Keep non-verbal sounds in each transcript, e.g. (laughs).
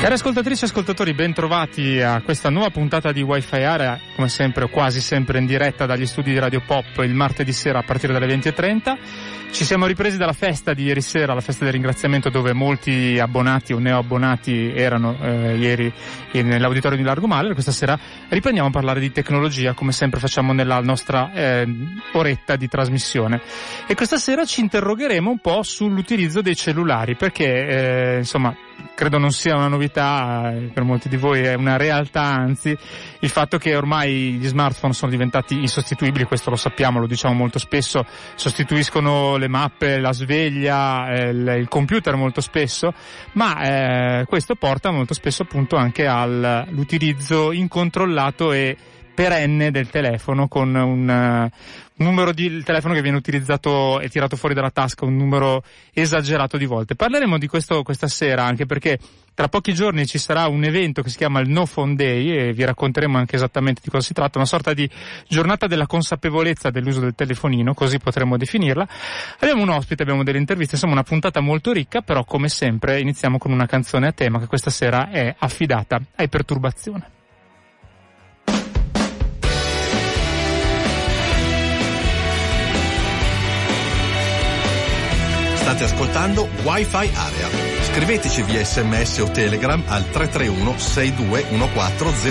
Cari ascoltatrici e ascoltatori, ben trovati a questa nuova puntata di Wi-Fi Area, come sempre o quasi sempre in diretta dagli studi di Radio Pop il martedì sera a partire dalle 20.30. Ci siamo ripresi dalla festa di ieri sera, la festa del ringraziamento dove molti abbonati o neoabbonati erano eh, ieri nell'auditorio di Largo Male. Questa sera riprendiamo a parlare di tecnologia come sempre facciamo nella nostra eh, oretta di trasmissione. E questa sera ci interrogheremo un po' sull'utilizzo dei cellulari perché eh, insomma credo non sia una novità, eh, per molti di voi è una realtà, anzi, il fatto che ormai gli smartphone sono diventati insostituibili, questo lo sappiamo, lo diciamo molto spesso, sostituiscono le mappe, la sveglia, eh, il, computer molto spesso, ma eh, questo porta molto spesso appunto anche all'utilizzo incontrollato e perenne del telefono con un, numero di telefono che viene utilizzato e tirato fuori dalla tasca, un numero esagerato di volte. Parleremo di questo questa sera anche perché tra pochi giorni ci sarà un evento che si chiama il No Phone Day e vi racconteremo anche esattamente di cosa si tratta, una sorta di giornata della consapevolezza dell'uso del telefonino, così potremmo definirla. Abbiamo un ospite, abbiamo delle interviste, insomma una puntata molto ricca, però come sempre iniziamo con una canzone a tema che questa sera è affidata ai perturbazioni. State ascoltando Wi-Fi Area. Scriveteci via sms o telegram al 331 6214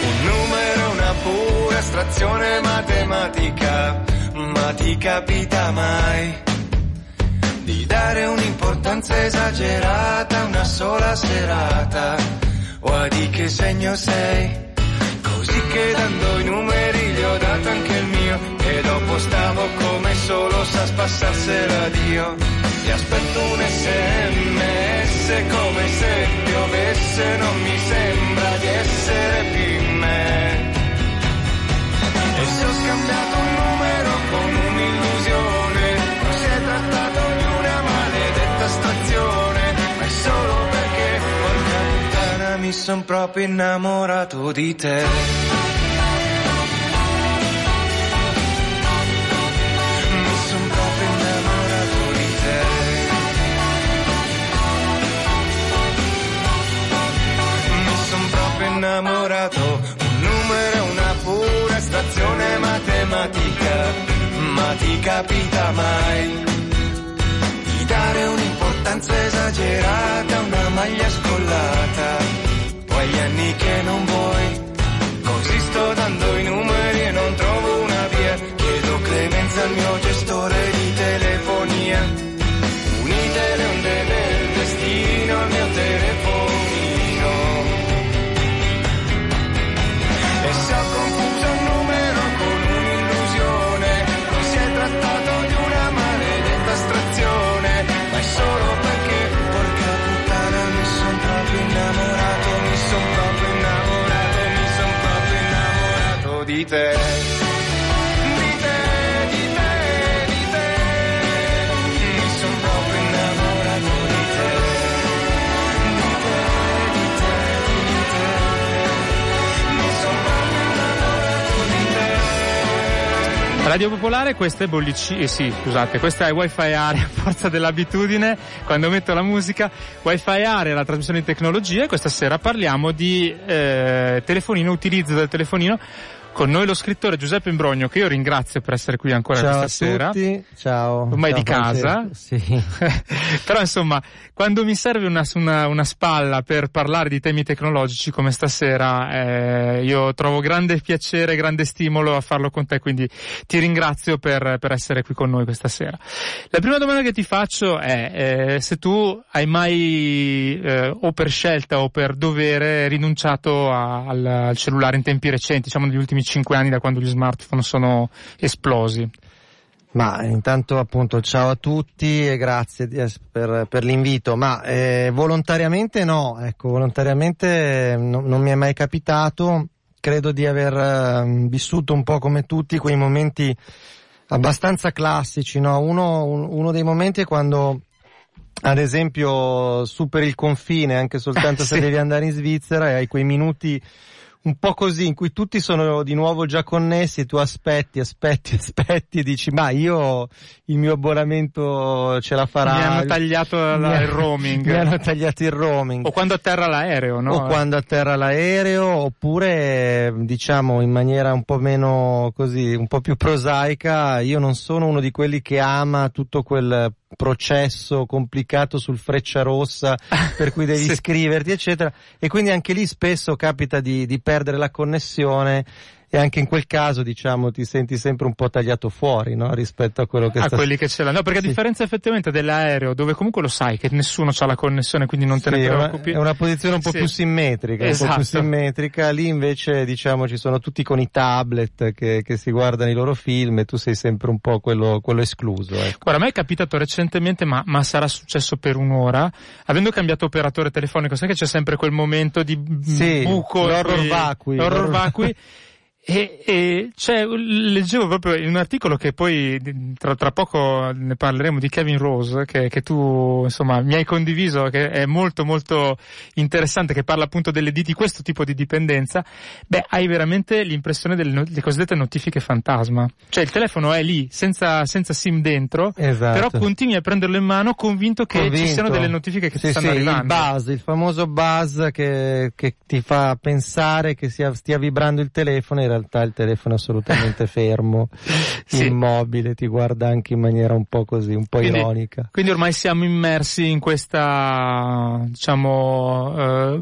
Un numero, una pura astrazione matematica, ma ti capita mai di dare un'importanza esagerata a una sola serata? O di che segno sei? Così che dando i numeri gli ho dato anche mio e dopo stavo come solo sa spassarsela Dio. Ti aspetto un sms come se piovesse non mi sembra di essere più me. E se ho scambiato un numero con un'illusione non si è trattato di una maledetta stazione ma è solo perché porca puttana mi son proprio innamorato di te matematica, ma ti capita mai di dare un'importanza esagerata a una maglia scollata, poi gli anni che non vuoi, Radio Popolare, questa è bollicina, eh sì, scusate, questa è Wi-Fi Area, (laughs) forza dell'abitudine, quando metto la musica, Wi-Fi Area, la trasmissione di tecnologia, e questa sera parliamo di eh, telefonino, utilizzo del telefonino con noi lo scrittore Giuseppe Imbrogno, che io ringrazio per essere qui ancora ciao questa sera. Ciao a tutti, ciao. Ormai ciao di casa. Sì. (laughs) Però insomma, quando mi serve una, una, una, spalla per parlare di temi tecnologici come stasera, eh, io trovo grande piacere, grande stimolo a farlo con te, quindi ti ringrazio per, per essere qui con noi questa sera. La prima domanda che ti faccio è eh, se tu hai mai, eh, o per scelta o per dovere, rinunciato a, al, al cellulare in tempi recenti, diciamo negli ultimi ultimi cinque anni da quando gli smartphone sono esplosi? Ma intanto appunto ciao a tutti e grazie per, per l'invito, ma eh, volontariamente no, ecco, volontariamente no, non mi è mai capitato, credo di aver eh, vissuto un po' come tutti quei momenti abbastanza classici, no? uno, un, uno dei momenti è quando ad esempio superi il confine anche soltanto (laughs) se devi andare in Svizzera e hai quei minuti un po' così in cui tutti sono di nuovo già connessi e tu aspetti, aspetti, (laughs) aspetti e dici ma io il mio abbonamento ce la farà. Mi hanno tagliato la, il roaming. Mi hanno tagliato il roaming. O quando atterra l'aereo, no? O quando atterra l'aereo oppure diciamo in maniera un po' meno così, un po' più prosaica, io non sono uno di quelli che ama tutto quel processo complicato sul freccia rossa (laughs) per cui devi sì. iscriverti eccetera e quindi anche lì spesso capita di, di perdere la connessione e anche in quel caso diciamo ti senti sempre un po' tagliato fuori no? rispetto a quello che a sta... quelli che ce l'hanno no, perché sì. a differenza effettivamente dell'aereo dove comunque lo sai che nessuno ha la connessione quindi non te sì, ne preoccupi è una, posizione un po' sì. più simmetrica esatto. un po' più esatto. simmetrica lì invece diciamo ci sono tutti con i tablet che, che si guardano i loro film e tu sei sempre un po' quello, quello escluso ecco. guarda a me è capitato recentemente ma, ma sarà successo per un'ora avendo cambiato operatore telefonico sai che c'è sempre quel momento di buco l'horror vacui l'horror vacui (laughs) E, e cioè, leggevo proprio in un articolo che poi tra, tra poco ne parleremo di Kevin Rose, che, che, tu insomma mi hai condiviso, che è molto molto interessante, che parla appunto delle, di questo tipo di dipendenza. Beh, hai veramente l'impressione delle, delle cosiddette notifiche fantasma. Cioè il telefono è lì, senza, senza SIM dentro, esatto. però continui a prenderlo in mano convinto che convinto. ci siano delle notifiche che sì, ti stanno sì, arrivando. Il buzz, il famoso buzz che, che ti fa pensare che sia, stia vibrando il telefono realtà il telefono è assolutamente (laughs) fermo, sì. immobile, ti guarda anche in maniera un po' così, un po' quindi, ironica. Quindi ormai siamo immersi in questa, diciamo, uh,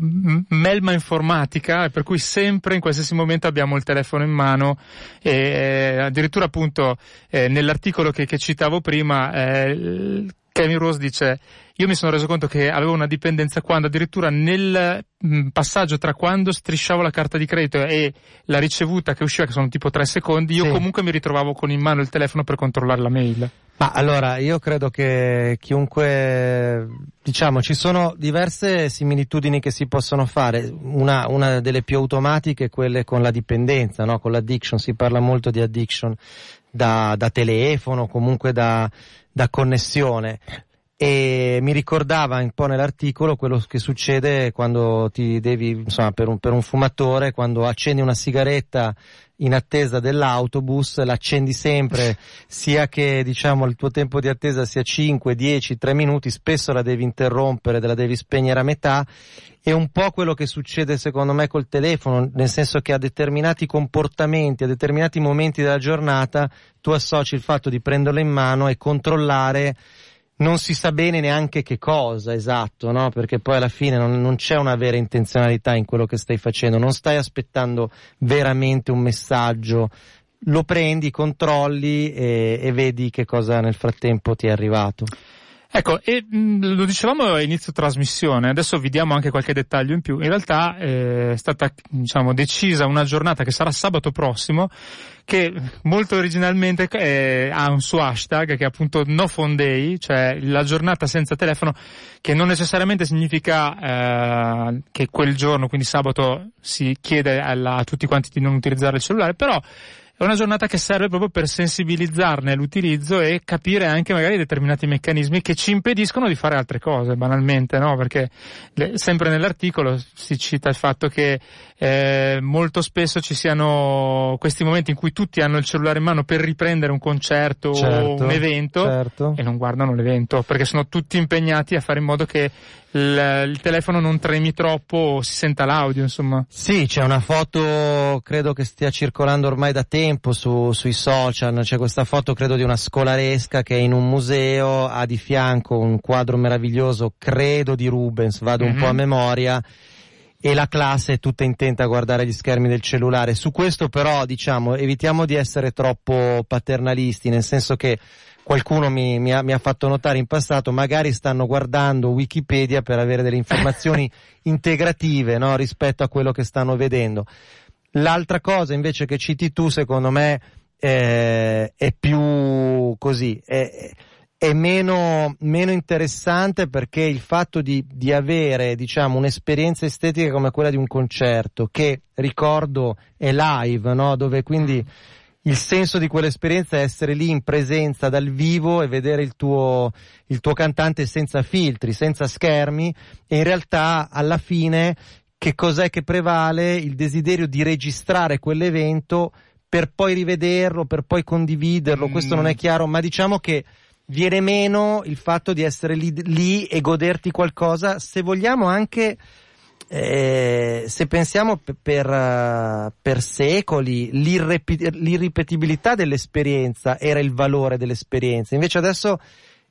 melma informatica, per cui sempre in qualsiasi momento abbiamo il telefono in mano e eh, addirittura appunto eh, nell'articolo che, che, citavo prima, eh, Kevin Rose dice io mi sono reso conto che avevo una dipendenza quando addirittura nel mm, passaggio tra quando strisciavo la carta di credito e la ricevuta che usciva, che sono tipo tre secondi, io sì. comunque mi ritrovavo con in mano il telefono per controllare la mail. Ma allora, io credo che chiunque, diciamo, ci sono diverse similitudini che si possono fare. Una, una delle più automatiche è quelle con la dipendenza, no? Con l'addiction, si parla molto di addiction da, da telefono, comunque da, da connessione e mi ricordava un po' nell'articolo quello che succede quando ti devi, insomma, per un, per un fumatore, quando accendi una sigaretta in attesa dell'autobus, l'accendi sempre, sia che diciamo il tuo tempo di attesa sia 5, 10, 3 minuti, spesso la devi interrompere, la devi spegnere a metà. È un po' quello che succede secondo me col telefono, nel senso che a determinati comportamenti, a determinati momenti della giornata, tu associ il fatto di prenderlo in mano e controllare non si sa bene neanche che cosa esatto, no? Perché poi alla fine non, non, c'è una vera intenzionalità in quello che stai facendo, non stai aspettando veramente un messaggio, lo prendi, controlli e, e vedi che cosa nel frattempo ti è arrivato. Ecco, e mm, lo dicevamo a inizio trasmissione, adesso vi diamo anche qualche dettaglio in più. In realtà eh, è stata diciamo, decisa una giornata che sarà sabato prossimo, che molto originalmente eh, ha un suo hashtag che è appunto No Phone Day, cioè la giornata senza telefono, che non necessariamente significa eh, che quel giorno, quindi sabato, si chiede alla, a tutti quanti di non utilizzare il cellulare, però è una giornata che serve proprio per sensibilizzarne l'utilizzo e capire anche magari determinati meccanismi che ci impediscono di fare altre cose, banalmente, no? Perché le, sempre nell'articolo si cita il fatto che eh, molto spesso ci siano questi momenti in cui tutti hanno il cellulare in mano per riprendere un concerto certo, o un evento certo. e non guardano l'evento perché sono tutti impegnati a fare in modo che il, il, telefono non tremi troppo o si senta l'audio, insomma. Sì, c'è una foto, credo che stia circolando ormai da tempo su, sui social, c'è questa foto credo di una scolaresca che è in un museo, ha di fianco un quadro meraviglioso, credo di Rubens, vado mm-hmm. un po' a mhm. memoria, e la classe è tutta intenta a guardare gli schermi del cellulare. Su questo però, diciamo, evitiamo di essere troppo paternalisti, nel senso che qualcuno mi, mi, ha, mi, ha, fatto notare in passato, magari stanno guardando Wikipedia per avere delle informazioni (laughs) integrative no, rispetto a quello che stanno vedendo. L'altra cosa invece che citi tu, secondo me, eh, è più così, è, è meno, meno, interessante perché il fatto di, di avere diciamo, un'esperienza estetica come quella di un concerto che ricordo è live, no? dove quindi il senso di quell'esperienza è essere lì in presenza dal vivo e vedere il tuo, il tuo cantante senza filtri, senza schermi e in realtà alla fine che cos'è che prevale? Il desiderio di registrare quell'evento per poi rivederlo, per poi condividerlo, mm. questo non è chiaro, ma diciamo che viene meno il fatto di essere lì, lì e goderti qualcosa, se vogliamo anche, eh, se pensiamo per, per, per secoli, l'irripetibilità dell'esperienza era il valore dell'esperienza, invece adesso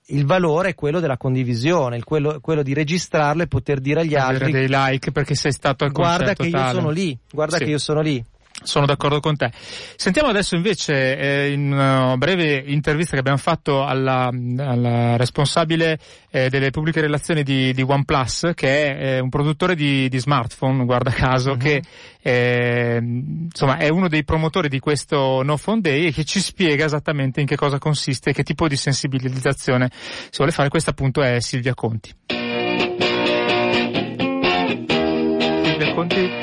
il valore è quello della condivisione, quello, quello, di registrarlo e poter dire agli Avere altri dei like perché sei stato al guarda che tale. io sono lì, guarda sì. che io sono lì. Sono d'accordo con te. Sentiamo adesso invece eh, in una breve intervista che abbiamo fatto alla, alla responsabile eh, delle pubbliche relazioni di, di OnePlus, che è eh, un produttore di, di, smartphone, guarda caso, uh-huh. che eh, insomma è uno dei promotori di questo No Phone Day e che ci spiega esattamente in che cosa consiste e che tipo di sensibilizzazione si vuole fare. Questa appunto è Silvia Conti.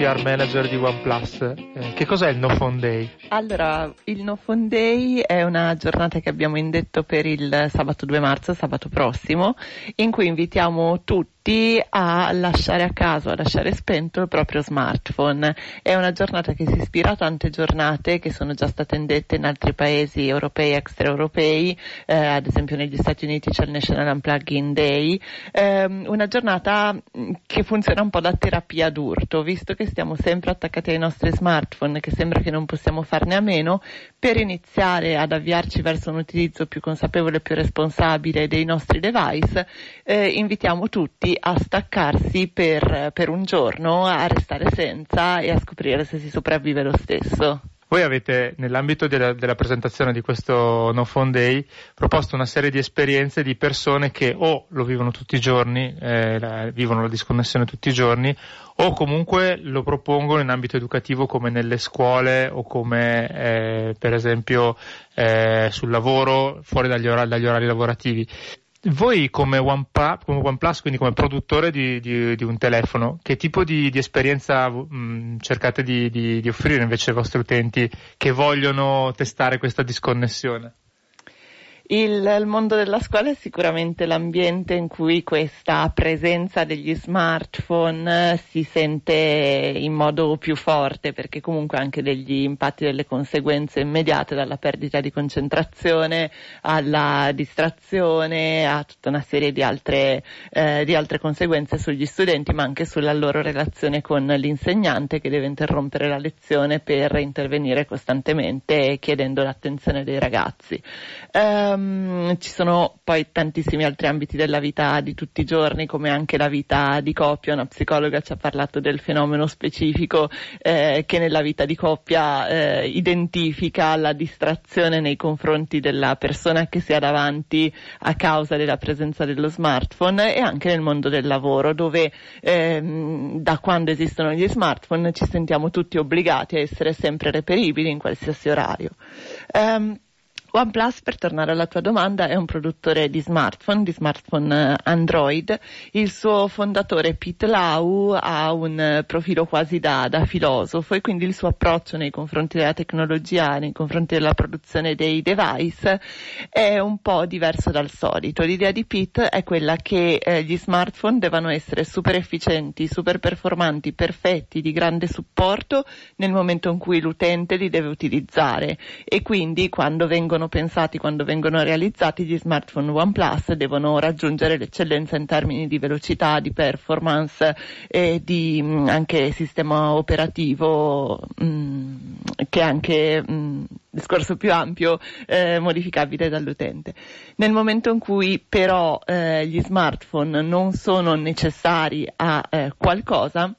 PR manager di OnePlus. Eh, che cos'è il No Phone Day? Allora, il No Phone Day è una giornata che abbiamo indetto per il sabato 2 marzo, sabato prossimo, in cui invitiamo tutti tutti a lasciare a caso, a lasciare spento il proprio smartphone. È una giornata che si ispira a tante giornate che sono già state indette in altri paesi europei e extraeuropei, eh, ad esempio negli Stati Uniti c'è il National Unplugging Day, eh, una giornata mm, che funziona un po' da terapia d'urto, visto che stiamo sempre attaccati ai nostri smartphone, che sembra che non possiamo farne a meno, per iniziare ad avviarci verso un utilizzo più consapevole e più responsabile dei nostri device, eh, invitiamo tutti a staccarsi per, per un giorno, a restare senza e a scoprire se si sopravvive lo stesso. Voi avete, nell'ambito della, della, presentazione di questo No Phone Day, proposto una serie di esperienze di persone che o lo vivono tutti i giorni, eh, la, vivono la disconnessione tutti i giorni, o comunque lo propongono in ambito educativo come nelle scuole o come eh, per esempio eh, sul lavoro, fuori dagli orari, dagli orari lavorativi. Voi come OnePlus, OnePlus, quindi come produttore di, di, di, un telefono, che tipo di, di esperienza mh, cercate di, offrire invece ai vostri utenti che vogliono testare questa disconnessione? Il, il, mondo della scuola è sicuramente l'ambiente in cui questa presenza degli smartphone si sente in modo più forte perché comunque anche degli impatti delle conseguenze immediate dalla perdita di concentrazione alla distrazione a tutta una serie di altre, eh, di altre conseguenze sugli studenti ma anche sulla loro relazione con l'insegnante che deve interrompere la lezione per intervenire costantemente chiedendo l'attenzione dei ragazzi. Eh, Um, ci sono poi tantissimi altri ambiti della vita di tutti i giorni, come anche la vita di coppia. Una psicologa ci ha parlato del fenomeno specifico eh, che nella vita di coppia eh, identifica la distrazione nei confronti della persona che si ha davanti a causa della presenza dello smartphone e anche nel mondo del lavoro, dove ehm, da quando esistono gli smartphone ci sentiamo tutti obbligati a essere sempre reperibili in qualsiasi orario. Um, OnePlus, per tornare alla tua domanda, è un produttore di smartphone, di smartphone eh, Android. Il suo fondatore Pete Lau ha un eh, profilo quasi da, da filosofo e quindi il suo approccio nei confronti della tecnologia, nei confronti della produzione dei device è un po' diverso dal solito. L'idea di Pete è quella che eh, gli smartphone devono essere super efficienti, super performanti, perfetti, di grande supporto nel momento in cui l'utente li deve utilizzare e quindi quando vengono vengono pensati, quando vengono realizzati, gli smartphone OnePlus devono raggiungere l'eccellenza in termini di velocità, di performance e di mh, mm, anche sistema operativo mh, mm, che è anche mh, mm, discorso più ampio eh, modificabile dall'utente. Nel momento in cui però eh, gli smartphone non sono necessari a eh, qualcosa,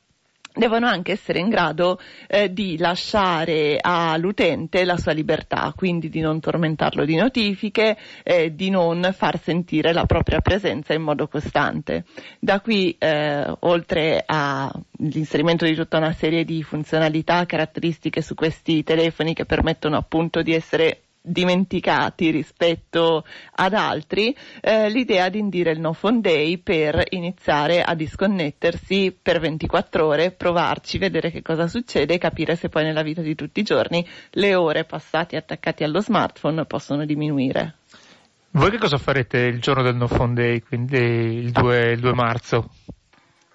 devono anche essere in grado eh, di lasciare all'utente la sua libertà, quindi di non tormentarlo di notifiche, eh, di non far sentire la propria presenza in modo costante. Da qui, eh, oltre all'inserimento di tutta una serie di funzionalità, caratteristiche su questi telefoni che permettono appunto di essere dimenticati rispetto ad altri, eh, l'idea di indire il no phone day per iniziare a disconnettersi per 24 ore, provarci, vedere che cosa succede e capire se poi nella vita di tutti i giorni le ore passate attaccati allo smartphone possono diminuire. Voi che cosa farete il giorno del no phone day, quindi il 2, il 2 marzo?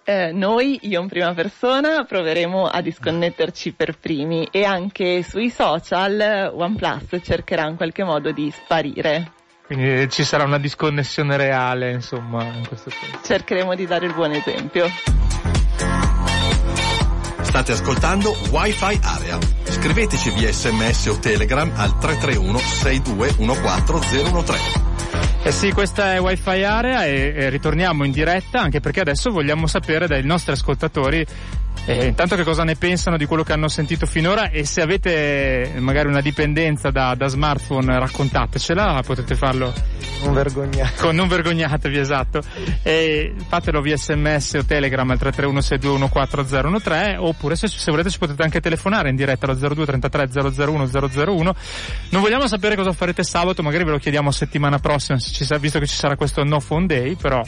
Eh, noi, io in prima persona, proveremo a disconnetterci per primi e anche sui social OnePlus cercherà in qualche modo di sparire. Quindi ci sarà una disconnessione reale, insomma, in questo senso. Cercheremo di dare il buon esempio. State ascoltando Wi-Fi Area. Scriveteci via sms o telegram al 331 6214013. Eh sì, questa è Wi-Fi Area e, e, ritorniamo in diretta anche perché adesso vogliamo sapere dai nostri ascoltatori eh, intanto che cosa ne pensano di quello che hanno sentito finora e se avete magari una dipendenza da, da smartphone raccontatecela, potete farlo. Non vergognatevi. Con, non vergognatevi, esatto. E fatelo via sms o telegram al 331 oppure se, se, volete ci potete anche telefonare in diretta allo 02 33 001 001. Non vogliamo sapere cosa farete sabato, magari ve lo chiediamo settimana prossima, visto che ci sarà questo no phone day, però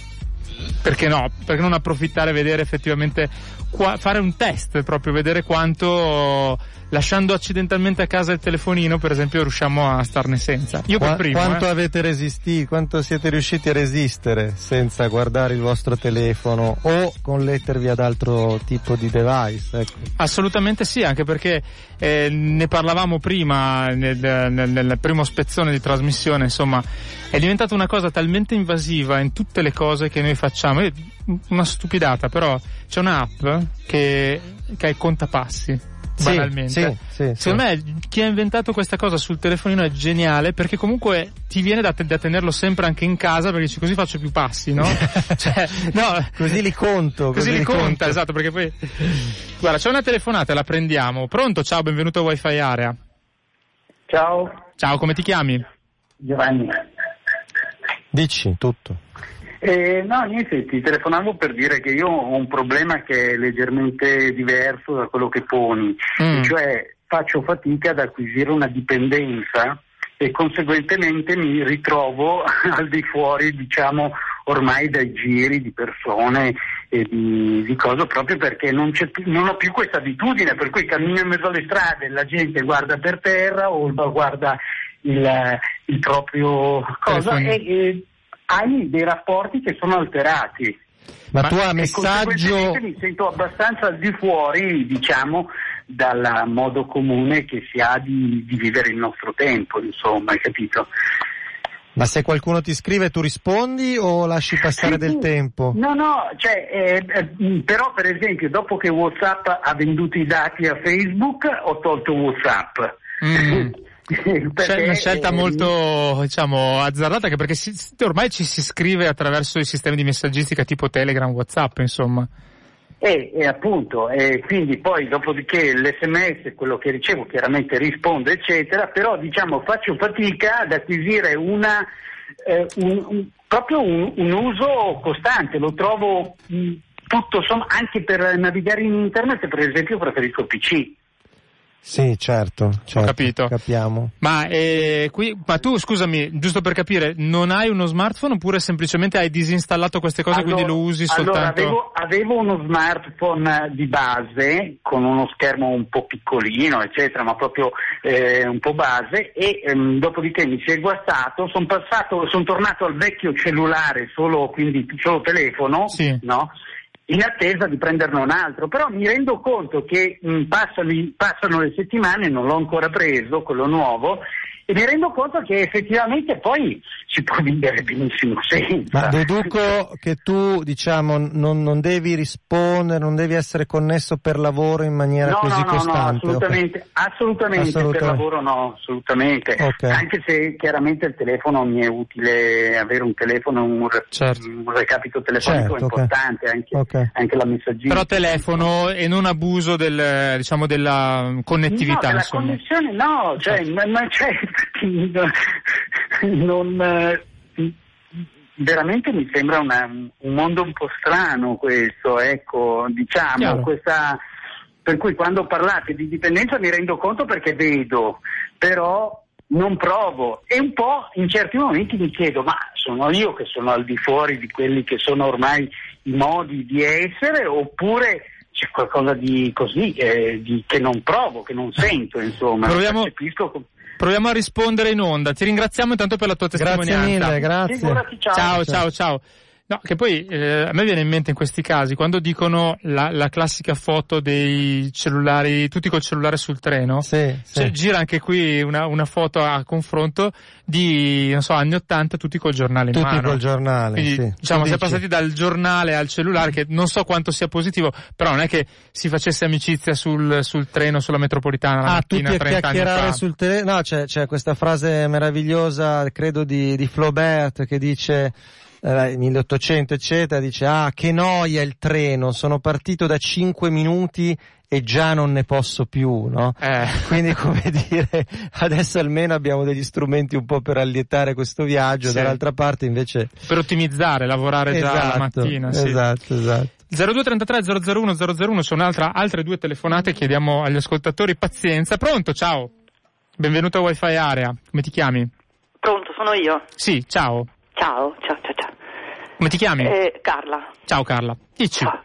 perché no? Perché non approfittare e vedere effettivamente qua, fare un test proprio, vedere quanto lasciando accidentalmente a casa il telefonino, per esempio, riusciamo a starne senza. Io Qua, per primo. Quanto eh. avete resistito, quanto siete riusciti a resistere senza guardare il vostro telefono o connettervi ad altro tipo di device? Ecco. Assolutamente sì, anche perché eh, ne parlavamo prima nel, nel, nel primo spezzone di trasmissione, insomma, è diventata una cosa talmente invasiva in tutte le cose che noi facciamo. Una stupidata, però c'è un'app che, che è il contapassi banalmente. Sì, sì, Secondo me chi ha inventato questa cosa sul telefonino è geniale perché comunque ti viene da, da tenerlo sempre anche in casa perché dici così faccio più passi, no? (laughs) cioè, no, così li conto. Così, così li conta, conto. esatto, perché poi... Guarda, c'è una telefonata, la prendiamo. Pronto? Ciao, benvenuto a Wi-Fi Area. Ciao. Ciao, come ti chiami? Giovanni. Dici tutto. Eh, no, niente, ti telefonavo per dire che io ho un problema che è leggermente diverso da quello che poni, mm. cioè faccio fatica ad acquisire una dipendenza e conseguentemente mi ritrovo (laughs) al di fuori, diciamo, ormai dai giri di persone e di, di cose proprio perché non, non, ho più questa abitudine, per cui cammino in mezzo alle strade, la gente guarda per terra o guarda il, il proprio cosa e, e hai dei rapporti che sono alterati. Ma, Ma tu a messaggio... mi sento abbastanza al di fuori, diciamo, dal modo comune che si ha di, di vivere il nostro tempo, insomma, hai capito? Ma se qualcuno ti scrive tu rispondi o lasci passare sì, del tempo? No, no, cioè, eh, eh, però per esempio dopo che Whatsapp ha venduto i dati a Facebook ho tolto Whatsapp. Mm. C'è una scelta eh, molto, diciamo, azzardata anche perché si, ormai ci si scrive attraverso i sistemi di messaggistica tipo Telegram, Whatsapp, insomma. E, e appunto, e quindi poi dopodiché l'SMS, quello che ricevo chiaramente rispondo, eccetera, però diciamo faccio fatica ad acquisire una, eh, un, un, proprio un, un, uso costante, lo trovo mh, tutto, insomma, anche per navigare in internet per esempio preferisco PC. Sì, certo, certo, Ho capito. Capiamo. Ma, eh, qui, ma tu, scusami, giusto per capire, non hai uno smartphone oppure semplicemente hai disinstallato queste cose e allora, quindi lo usi allora, soltanto? Avevo, avevo uno smartphone di base con uno schermo un po' piccolino, eccetera, ma proprio eh, un po' base e ehm, dopodiché mi si è guastato, sono passato, sono tornato al vecchio cellulare, solo, quindi solo telefono, sì. no? In attesa di prenderne un altro, però mi rendo conto che mh, passano, passano, le settimane, non l'ho ancora preso, quello nuovo, e mi rendo conto che effettivamente poi si può vivere benissimo senza. Ma deduco che tu, diciamo, non, non devi rispondere, non devi essere connesso per lavoro in maniera no, così no, no, costante. No, assolutamente, okay. assolutamente, assolutamente, per lavoro no, assolutamente. Okay. Anche se chiaramente il telefono mi è utile, avere un telefono, un, certo. un recapito telefonico certo, è importante, okay. Anche, anche, la messaggistica. Però telefono e non abuso del, diciamo, della connettività. No, della connessione no, cioè, certo. ma, ma cioè, non, eh, veramente mi sembra una, un mondo un po' strano questo, ecco, diciamo, questa, per cui quando parlate di dipendenza mi rendo conto perché vedo, però non provo e un po' in certi momenti mi chiedo ma sono io che sono al di fuori di quelli che sono ormai i modi di essere oppure c'è qualcosa di così eh, di, che non provo, che non sento insomma. Proviamo, proviamo a rispondere in onda. Ti ringraziamo intanto per la tua testimonianza. Grazie mille, grazie. Ciao. ciao, ciao, ciao. No, che poi eh, a me viene in mente in questi casi, quando dicono la, la classica foto dei cellulari, tutti col cellulare sul treno, sì, cioè, sì. gira anche qui una, una, foto a confronto di, non so, anni 80, tutti col giornale in tutti mano. Tutti col giornale, Quindi, sì. diciamo, si è passati dal giornale al cellulare, che non so quanto sia positivo, però non è che si facesse amicizia sul, sul treno, sulla metropolitana la ah, mattina, tutti a chiacchierare sul treno, no, c'è, c'è questa frase meravigliosa, credo di, di Flaubert, che dice eh, 1800 eccetera, dice ah che noia il treno, sono partito da 5 minuti e già non ne posso più, no? Eh. (laughs) Quindi come dire, adesso almeno abbiamo degli strumenti un po' per allietare questo viaggio, sì. dall'altra parte invece... Per ottimizzare, lavorare esatto, già la mattina. Sì. Esatto, esatto. 0233 001 001 sono altra, altre due telefonate, chiediamo agli ascoltatori pazienza. Pronto, ciao. Benvenuto a Wi-Fi Area. Come ti chiami? Pronto, sono io. Sì, ciao. Ciao, ciao, ciao, ciao. Come ti chiami? Eh, Carla. Ciao Carla. Dici. Ciao.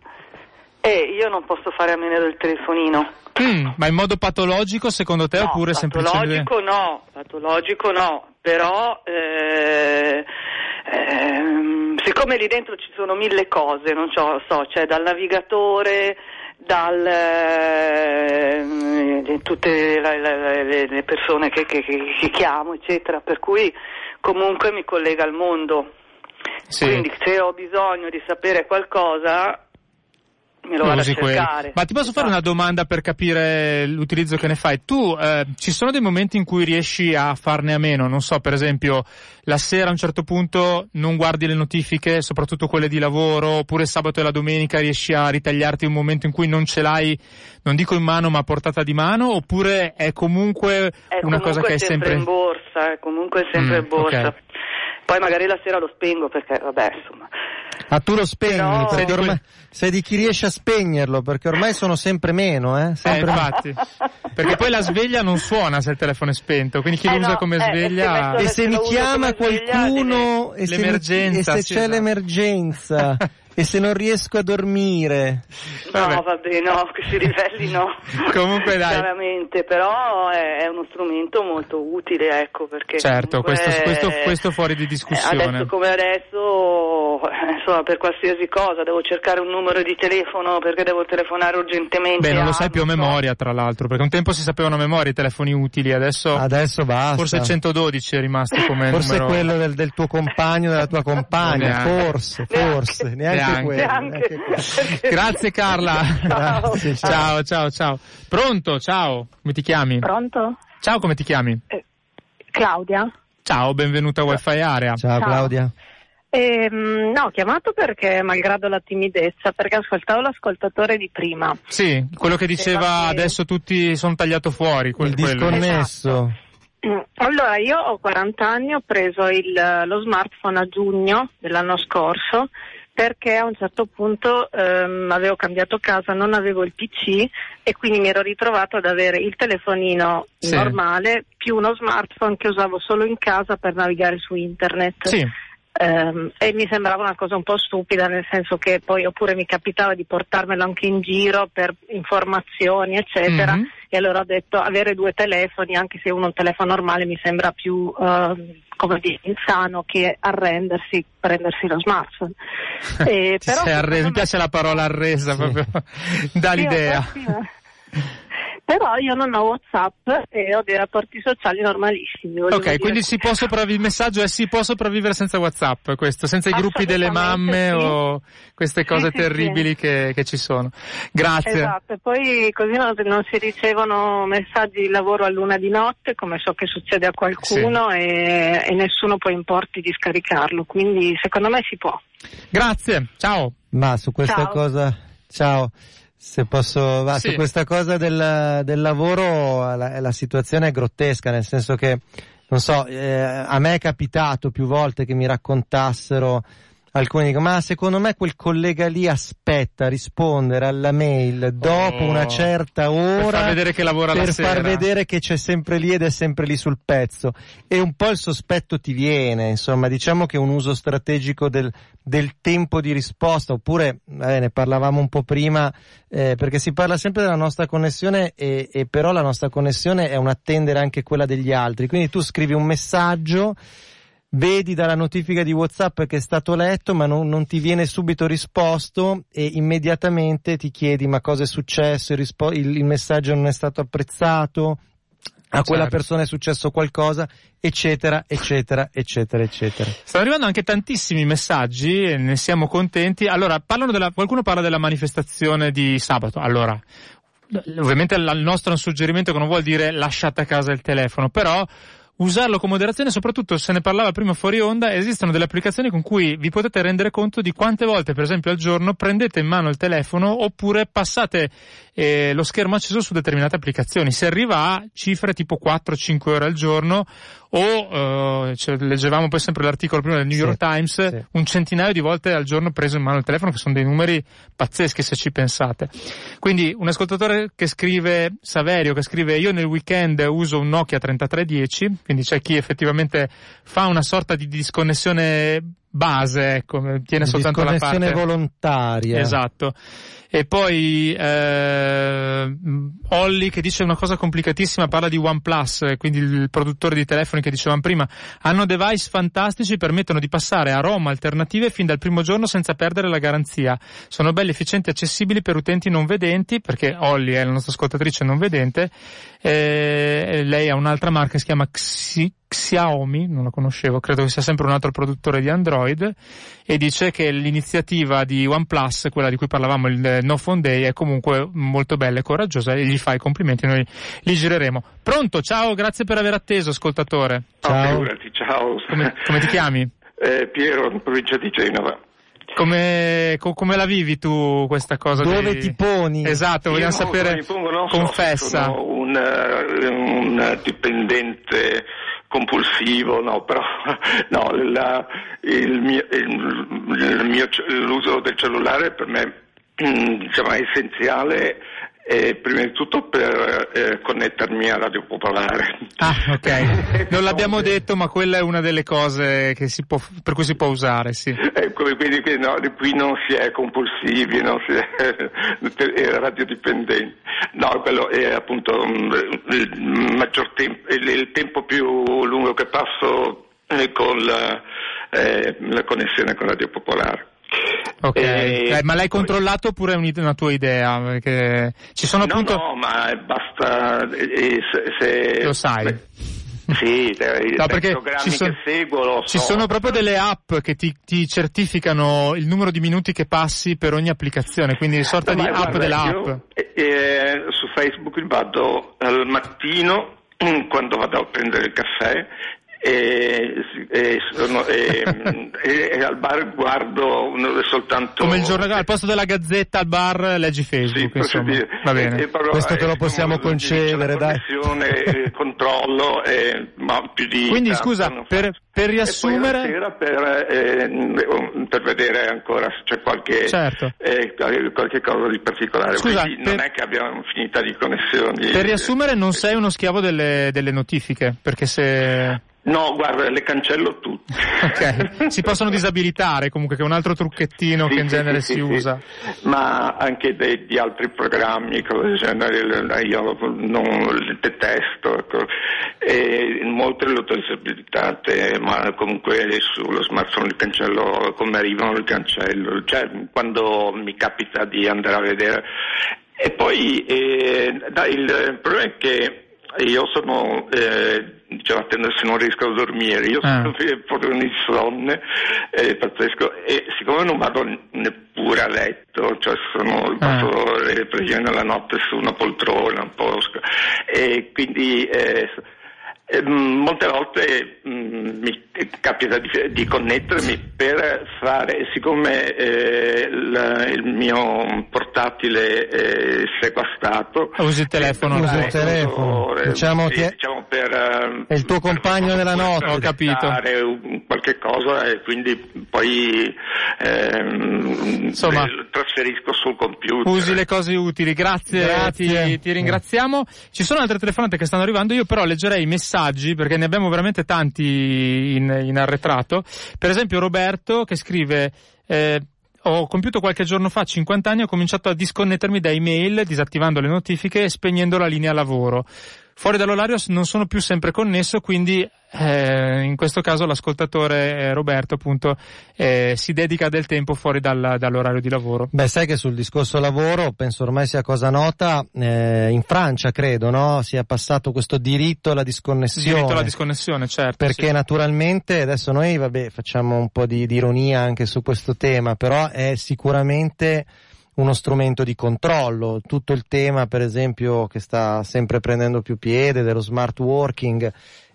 Eh, io non posso fare a meno del telefonino. Mm, ma in modo patologico secondo te no, oppure semplicemente... Patologico no, patologico no, però eh, eh, siccome lì dentro ci sono mille cose, non so, so c'è dal navigatore, dal eh, tutte la, le, le, persone che, che, che, che chiamo, eccetera, per cui comunque mi collega al mondo. Sì. Quindi se ho bisogno di sapere qualcosa me lo vado a cercare. Quello. Ma ti posso fare una domanda per capire l'utilizzo che ne fai? Tu eh, ci sono dei momenti in cui riesci a farne a meno? Non so, per esempio, la sera a un certo punto non guardi le notifiche, soprattutto quelle di lavoro, oppure sabato e la domenica riesci a ritagliarti un momento in cui non ce l'hai, non dico in mano, ma a portata di mano, oppure è comunque è una comunque cosa che è sempre in borsa, è comunque sempre mm, in borsa. Okay. Poi magari la sera lo spengo perché, vabbè, insomma. Ah, tu lo spegni, Però... perché ormai sei di chi riesce a spegnerlo, perché ormai sono sempre meno, eh? Sempre eh, infatti. perché poi la sveglia non suona se il telefono è spento, quindi chi eh lo usa no, come eh, sveglia... E se mi chiama qualcuno e se, l'emergenza, e se sì, c'è esatto. l'emergenza e se non riesco a dormire... No, vabbè, no, (laughs) questi livelli no. Comunque dai. Chiaramente, però è, è, uno strumento molto utile, ecco, perché... Certo, questo, è... questo, questo, fuori di discussione. Adesso come adesso, insomma, per qualsiasi cosa, devo cercare un numero di telefono perché devo telefonare urgentemente. Beh, non lo sai più a memoria, tra l'altro, perché un tempo si sapevano a memoria i telefoni utili, adesso... Adesso basta. Forse 112 è rimasto come forse numero... quello del, del, tuo compagno, della tua compagna, forse, forse, neanche, neanche. Quello. Neanche. (laughs) Grazie Carla. Ciao. Grazie, ciao. ciao, ciao, ciao. Pronto, ciao. Come ti chiami? Pronto? Ciao, come ti chiami? Eh, Claudia. Ciao, benvenuta a Wi-Fi Area. Ciao, Ciao. Claudia. Ehm, no, ho chiamato perché, malgrado la timidezza, perché ascoltavo l'ascoltatore di prima. Sì, quello che diceva che- adesso tutti sono tagliato fuori. Quel, Il quello. disconnesso. Mm, Allora, io ho 40 anni, ho preso il- lo smartphone a giugno dell'anno scorso perché a un certo punto ehm, avevo cambiato casa, non avevo il PC e quindi mi ero ritrovato ad avere il telefonino Sì. normale più uno smartphone che usavo solo in casa per navigare su internet. Sì, Ehm, e mi sembrava una cosa un po' stupida, nel senso che poi oppure mi capitava di portarmelo anche in giro per informazioni, eccetera. Mhm. E allora ho detto avere due telefoni, anche se uno è un telefono normale, mi sembra più eh, come dire, insano che arrendersi, prendersi lo smartphone. (laughs) Eh, però secondo Mi piace la parola arresa, Sì. proprio (laughs) dà Sì, l'idea. eh. Però io non ho Whatsapp e ho dei rapporti sociali normalissimi. Ok, quindi si può sopravvivere, il messaggio è si può sopravvivere senza Whatsapp, questo, senza i gruppi delle mamme sì. o queste cose sì, terribili sì. Che, che, ci sono. Grazie. Esatto, e poi così non, non, si ricevono messaggi di lavoro a luna di notte, come so che succede a qualcuno, e, e nessuno poi importi di scaricarlo, quindi secondo me si può. Grazie, ciao. Ma su questa Ciao. cosa, ciao. Se posso, va, Sì. su questa cosa del, del lavoro la, la situazione è grottesca, nel senso che, non so, eh, a me è capitato più volte che mi raccontassero alcuni dicono, ma secondo me quel collega lì aspetta rispondere alla mail dopo Oh. una certa ora Per far vedere che lavora la per sera. far vedere che c'è sempre lì ed è sempre lì sul pezzo e un po' il sospetto ti viene insomma diciamo che un uso strategico del, del tempo di risposta oppure eh, ne parlavamo un po' prima eh, perché si parla sempre della nostra connessione e, e però la nostra connessione è un attendere anche quella degli altri quindi tu scrivi un messaggio vedi dalla notifica di WhatsApp che è stato letto, ma non, non ti viene subito risposto e immediatamente ti chiedi ma cosa è successo, il, rispo- il- il messaggio non è stato apprezzato, a quella Certo. persona è successo qualcosa, eccetera, eccetera, eccetera, eccetera. Stanno arrivando anche tantissimi messaggi e ne siamo contenti. Allora, parlano della, qualcuno parla della manifestazione di sabato. Allora, ovviamente il il nostro è un suggerimento che non vuol dire lasciate a casa il telefono, però usarlo con moderazione, soprattutto se ne parlava prima fuori onda, esistono delle applicazioni con cui vi potete rendere conto di quante volte, per esempio, al giorno prendete in mano il telefono oppure passate eh, lo schermo acceso su determinate applicazioni. Si arriva a cifre tipo 4-5 ore al giorno o, eh, cioè, leggevamo poi sempre l'articolo prima del New Sì, York Times, sì. un centinaio di volte al giorno preso in mano il telefono, che sono dei numeri pazzeschi se ci pensate. Quindi un ascoltatore che scrive, Saverio, che scrive io nel weekend uso un Nokia 3310, quindi c'è chi effettivamente fa una sorta di disconnessione base, ecco, tiene soltanto la parte... Volontaria. Esatto. E poi eh, Olli che dice una cosa complicatissima, parla di OnePlus, quindi il produttore di telefoni che dicevamo prima, hanno device fantastici, permettono di passare a ROM alternative fin dal primo giorno senza perdere la garanzia. Sono belli, efficienti e accessibili per utenti non vedenti, perché Olli è la nostra ascoltatrice non vedente, eh, lei ha un'altra marca che si chiama Xi- Xiaomi, non la conoscevo, credo che sia sempre un altro produttore di Android, e dice che l'iniziativa di OnePlus, quella di cui parlavamo il No Phone Day, è comunque molto bella e coraggiosa e gli fa i complimenti, noi li gireremo. Pronto, ciao, grazie per aver atteso, ascoltatore. Ciao. figurati, ciao. Come, come ti chiami? (laughs) Eh, Piero, in provincia di Genova. Come, co- come la vivi tu questa cosa? Dove di- ti poni? Esatto, vogliamo Io sapere, pongo, so, confessa. sono un, eh, un dipendente compulsivo, no, però no, la- il mio- il- il mio l'uso del cellulare per me diciamo, è essenziale eh, prima di tutto per eh, connettermi a Radio Popolare. Ah, ok. (laughs) Non l'abbiamo detto, ma quella è una delle cose che si può, per cui si può usare, sì. Ecco, quindi qui, no, qui non si è compulsivi, non si è, (laughs) radiodipendenti. No, quello è appunto mm, il maggior tempo, il, il tempo più lungo che passo con la, eh, la connessione con Radio Popolare. Ok. Eh, ma l'hai controllato oppure è un- una tua idea? Perché ci sono No, appunto. no, ma basta eh, se, se- Lo sai. Sì, dai, (laughs) No, perché programmi ci son- che seguo Ci so. sono proprio delle app che ti, ti certificano il numero di minuti che passi per ogni applicazione, quindi sorta No, di app dell'app. io, eh, eh, su Facebook vado al mattino (clears throat) quando vado a prendere il caffè e, e sono- e- e- e al bar guardo soltanto Come il giornale, al posto della gazzetta al bar leggi Sì, Facebook, insomma. dire. Va bene. Però, Questo te lo eh, possiamo concedere, dai. eh, controllo, eh, ma più di Quindi tanto scusa, per, per riassumere, per, eh, per vedere ancora se c'è qualche, Certo. eh, qualche cosa di particolare. Scusa, Quindi per- non è che abbiamo finita di connessioni. per riassumere non sei uno schiavo delle, delle notifiche, perché se... No, guarda, le cancello tutte. (laughs) Ok, si possono disabilitare comunque, che è un altro trucchettino Sì, che in genere sì, si sì, usa. Ma anche dei- di altri programmi, cose del genere, io non li detesto. Ecco. E molte le ho disabilitate, ma comunque sullo smartphone li cancello come arrivano, li cancello. Cioè, quando mi capita di andare a vedere E poi eh, dai, il problema è che io sono, eh, diciamo, attendo se non riesco a dormire, io ah. sono proprio un insonne, eh, pazzesco, e siccome non vado neppure a letto, cioè sono, passo ah. le preghiere nella notte su una poltrona, un po', e quindi... Eh, eh, molte volte mh, mm, mi capita di, di, connettermi per fare, siccome eh, la, il mio portatile è sequastrato. Usi il telefono, usi il telefono. Diciamo, sì, diciamo per, eh, è il tuo compagno della notte, ho capito. Qualche cosa e quindi poi ehm, Insomma, trasferisco sul computer. Usi le cose utili, grazie, grazie. Ti, ti ringraziamo. Ci sono altre telefonate che stanno arrivando, io però leggerei i messaggi perché ne abbiamo veramente tanti in, in arretrato. Per esempio Roberto che scrive... Eh, ho compiuto qualche giorno fa 50 anni, ho cominciato a disconnettermi da email, disattivando le notifiche e spegnendo la linea lavoro. Fuori dall'orario non sono più sempre connesso, quindi eh, in questo caso l'ascoltatore eh, Roberto appunto eh, si dedica del tempo fuori dal, dall'orario di lavoro. Beh, sai che sul discorso lavoro penso ormai sia cosa nota, eh, in Francia credo, no? Sia passato questo diritto alla disconnessione. Diritto alla disconnessione, certo. Perché sì. naturalmente adesso noi, vabbè, facciamo un po' di, di ironia anche su questo tema, però è sicuramente uno strumento di controllo. Tutto il tema, per esempio, che sta sempre prendendo più piede dello smart working.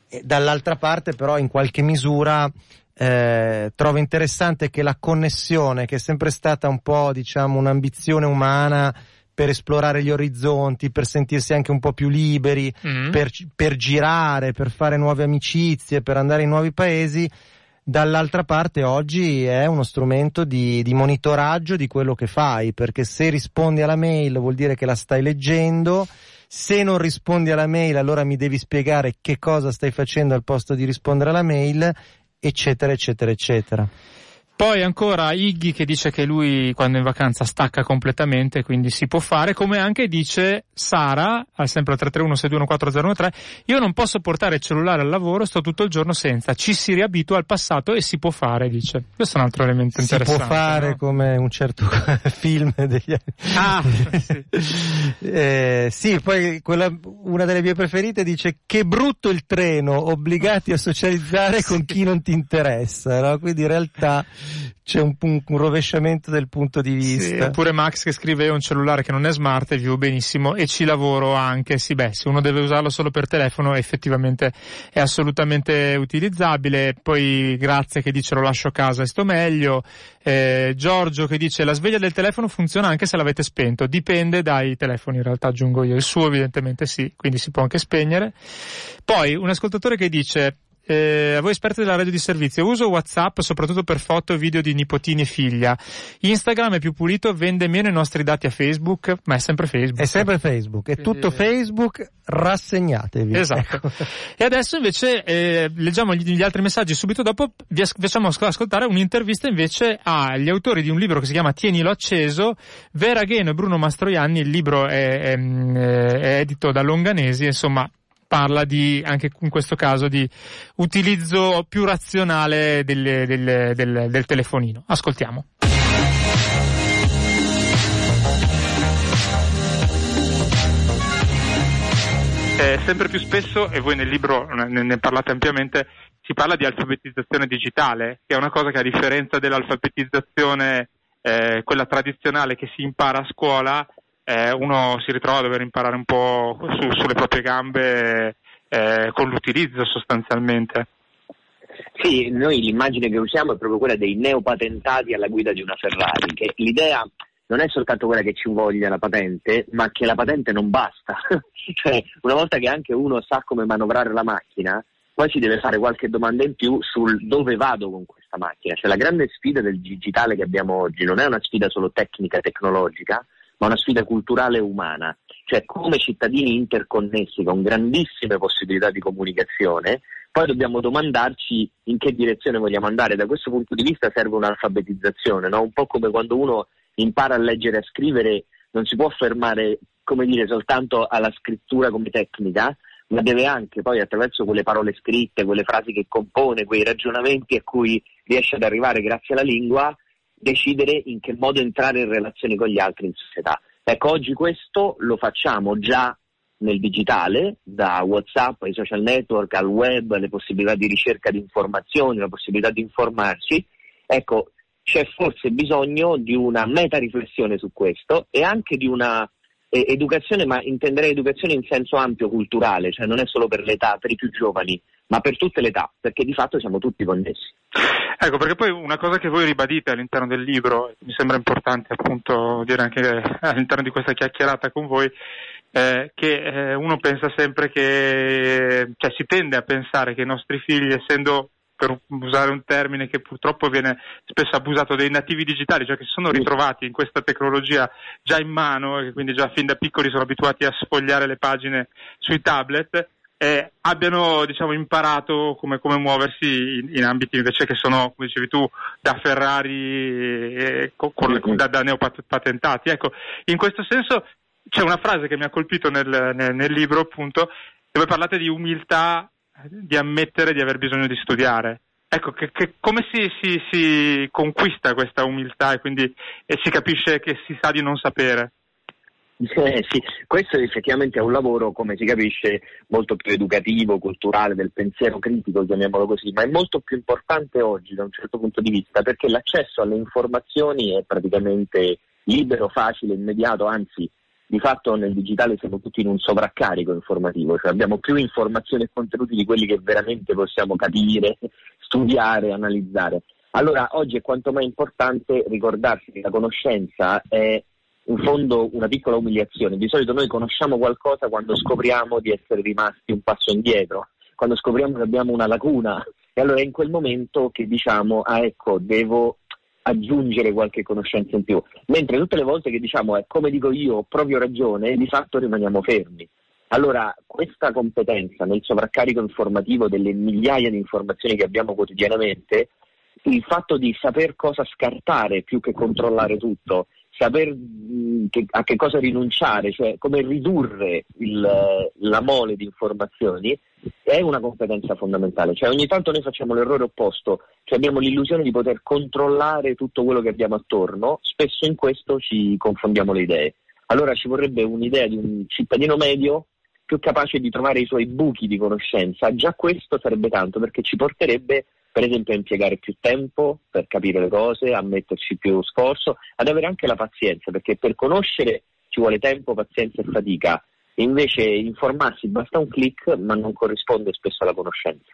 E dall'altra parte, però, in qualche misura eh, trovo interessante che la connessione, che è sempre stata un po', diciamo, un'ambizione umana per esplorare gli orizzonti, per sentirsi anche un po' più liberi, mm-hmm. per, per girare, per fare nuove amicizie, per andare in nuovi paesi, dall'altra parte oggi è uno strumento di, di, monitoraggio di quello che fai, perché se rispondi alla mail vuol dire che la stai leggendo, se non rispondi alla mail allora mi devi spiegare che cosa stai facendo al posto di rispondere alla mail, eccetera, eccetera, eccetera. Poi ancora Iggy che dice che lui quando è in vacanza stacca completamente, quindi si può fare, come anche dice Sara, al sempre al 331-621-4013, io non posso portare il cellulare al lavoro, sto tutto il giorno senza, ci si riabitua al passato e si può fare, dice. Questo è un altro elemento si interessante. Si può fare no? come un certo (laughs) film degli anni. Ah, (laughs) sì. eh, sì, poi quella, una delle mie preferite dice che brutto il treno, obbligati a socializzare (laughs) sì. con chi non ti interessa, no? Quindi in realtà c'è un, un, rovesciamento del punto di vista. Sì, oppure Max che scrive un cellulare che non è smart e vivo benissimo e ci lavoro anche. Sì, beh, se uno deve usarlo solo per telefono effettivamente è assolutamente utilizzabile. Poi grazie che dice lo lascio a casa e sto meglio. Eh, Giorgio che dice la sveglia del telefono funziona anche se l'avete spento. Dipende dai telefoni, in realtà aggiungo io. Il suo evidentemente sì, quindi si può anche spegnere. Poi un ascoltatore che dice eh, a voi esperti della radio di servizio, uso WhatsApp soprattutto per foto e video di nipotini e figlia. Instagram è più pulito, vende meno i nostri dati a Facebook, ma è sempre Facebook. È sempre Facebook, è tutto Facebook, rassegnatevi. Esatto. Ecco. (laughs) E adesso invece eh, leggiamo gli, gli, altri messaggi subito dopo, vi as- facciamo ascoltare un'intervista invece agli autori di un libro che si chiama Tienilo acceso, Vera Gheno e Bruno Mastroianni, il libro è, è, è edito da Longanesi, insomma parla di, anche in questo caso, di utilizzo più razionale del, del, del, del telefonino. Ascoltiamo. Eh, sempre più spesso, e voi nel libro ne, ne, parlate ampiamente, si parla di alfabetizzazione digitale, che è una cosa che a differenza dell'alfabetizzazione, eh, quella tradizionale che si impara a scuola, eh, uno si ritrova a dover imparare un po' su, sulle proprie gambe eh, con l'utilizzo sostanzialmente. Sì, noi l'immagine che usiamo è proprio quella dei neopatentati alla guida di una Ferrari, che l'idea non è soltanto quella che ci voglia la patente, ma che la patente non basta. (laughs) cioè, una volta che anche uno sa come manovrare la macchina, poi si deve fare qualche domanda in più sul dove vado con questa macchina. Cioè, la grande sfida del digitale che abbiamo oggi non è una sfida solo tecnica, tecnologica, ma una sfida culturale e umana, cioè come cittadini interconnessi con grandissime possibilità di comunicazione, poi dobbiamo domandarci in che direzione vogliamo andare. Da questo punto di vista serve un'alfabetizzazione, no? un po' come quando uno impara a leggere e a scrivere, non si può fermare, come dire, soltanto alla scrittura come tecnica, ma deve anche poi attraverso quelle parole scritte, quelle frasi che compone, quei ragionamenti a cui riesce ad arrivare grazie alla lingua, decidere in che modo entrare in relazione con gli altri in società. Ecco, oggi questo lo facciamo già nel digitale, da WhatsApp ai social network, al web, le possibilità di ricerca di informazioni, la possibilità di informarci. Ecco, c'è forse bisogno di una meta riflessione su questo e anche di una eh, educazione, ma intenderei educazione in senso ampio culturale, cioè non è solo per l'età, per i più giovani, ma per tutte le età, perché di fatto siamo tutti connessi. Ecco, perché poi una cosa che voi ribadite all'interno del libro, mi sembra importante appunto dire anche all'interno di questa chiacchierata con voi, eh, che eh, uno pensa sempre che, cioè si tende a pensare che i nostri figli, essendo per usare un termine che purtroppo viene spesso abusato, dei nativi digitali, cioè che si sono ritrovati in questa tecnologia già in mano e quindi già fin da piccoli sono abituati a sfogliare le pagine sui tablet, eh, abbiano diciamo, imparato come, come muoversi in, in, ambiti invece che sono, come dicevi tu, da Ferrari e con, con, da, da neopatentati. Ecco, in questo senso c'è una frase che mi ha colpito nel, nel, nel libro, appunto, dove parlate di umiltà, di ammettere di aver bisogno di studiare. Ecco, che, che, come si, si, si, conquista questa umiltà e quindi e si capisce che si sa di non sapere? Eh, sì, questo effettivamente è un lavoro, come si capisce, molto più educativo, culturale, del pensiero critico, chiamiamolo così, ma è molto più importante oggi da un certo punto di vista perché l'accesso alle informazioni è praticamente libero, facile, immediato, anzi di fatto nel digitale siamo tutti in un sovraccarico informativo, cioè abbiamo più informazioni e contenuti di quelli che veramente possiamo capire, studiare, analizzare. Allora oggi è quanto mai importante ricordarsi che la conoscenza è in fondo una piccola umiliazione. Di solito noi conosciamo qualcosa quando scopriamo di essere rimasti un passo indietro, quando scopriamo che abbiamo una lacuna e allora è in quel momento che diciamo, ah ecco, devo aggiungere qualche conoscenza in più. Mentre tutte le volte che diciamo, eh, come dico io, ho proprio ragione, di fatto rimaniamo fermi. Allora, questa competenza nel sovraccarico informativo delle migliaia di informazioni che abbiamo quotidianamente, il fatto di saper cosa scartare più che controllare tutto, saper mh, che, a che cosa rinunciare, cioè come ridurre il, la mole di informazioni, è una competenza fondamentale. Cioè, ogni tanto noi facciamo l'errore opposto, cioè abbiamo l'illusione di poter controllare tutto quello che abbiamo attorno, spesso in questo ci confondiamo le idee. Allora ci vorrebbe un'idea di un cittadino medio più capace di trovare i suoi buchi di conoscenza. Già questo sarebbe tanto perché ci porterebbe per esempio a impiegare più tempo per capire le cose, a metterci più sforzo, ad avere anche la pazienza, perché per conoscere ci vuole tempo, pazienza e fatica. Invece informarsi basta un clic, ma non corrisponde spesso alla conoscenza.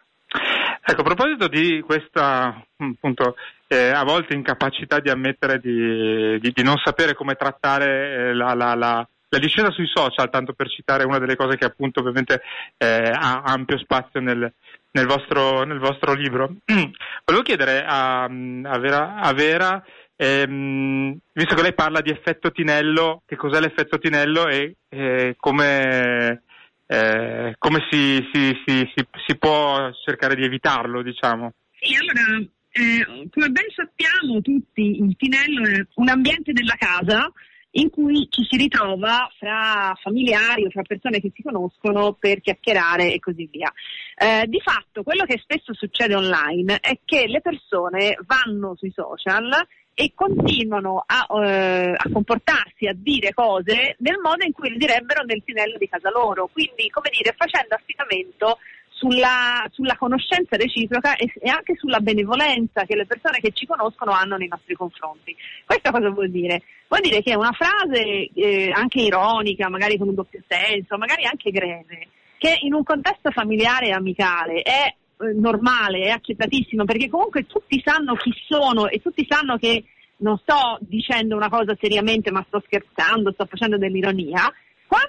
Ecco, a proposito di questa appunto, eh, a volte incapacità di ammettere di, di, di non sapere come trattare eh, la, la, la, la, discesa sui social, tanto per citare una delle cose che appunto ovviamente eh, ha ampio spazio nel, nel vostro, nel vostro libro. (clears throat) Volevo chiedere a, a Vera, a Vera ehm, visto che lei parla di effetto Tinello, che cos'è l'effetto Tinello e eh, come, eh, come si, si, si, si, può cercare di evitarlo, diciamo. Sì, allora, eh, come ben sappiamo tutti, il Tinello è un ambiente della casa in cui ci si ritrova fra familiari o fra persone che si conoscono per chiacchierare e così via. Eh, di fatto quello che spesso succede online è che le persone vanno sui social e continuano a, eh, a, comportarsi, a dire cose nel modo in cui le direbbero nel tinello di casa loro, quindi come dire facendo affidamento sulla, sulla conoscenza reciproca e, e, anche sulla benevolenza che le persone che ci conoscono hanno nei nostri confronti. Questo cosa vuol dire? Vuol dire che è una frase eh, anche ironica, magari con un doppio senso, magari anche greve, che in un contesto familiare e amicale è eh, normale, è accettatissimo, perché comunque tutti sanno chi sono e tutti sanno che non sto dicendo una cosa seriamente ma sto scherzando, sto facendo dell'ironia,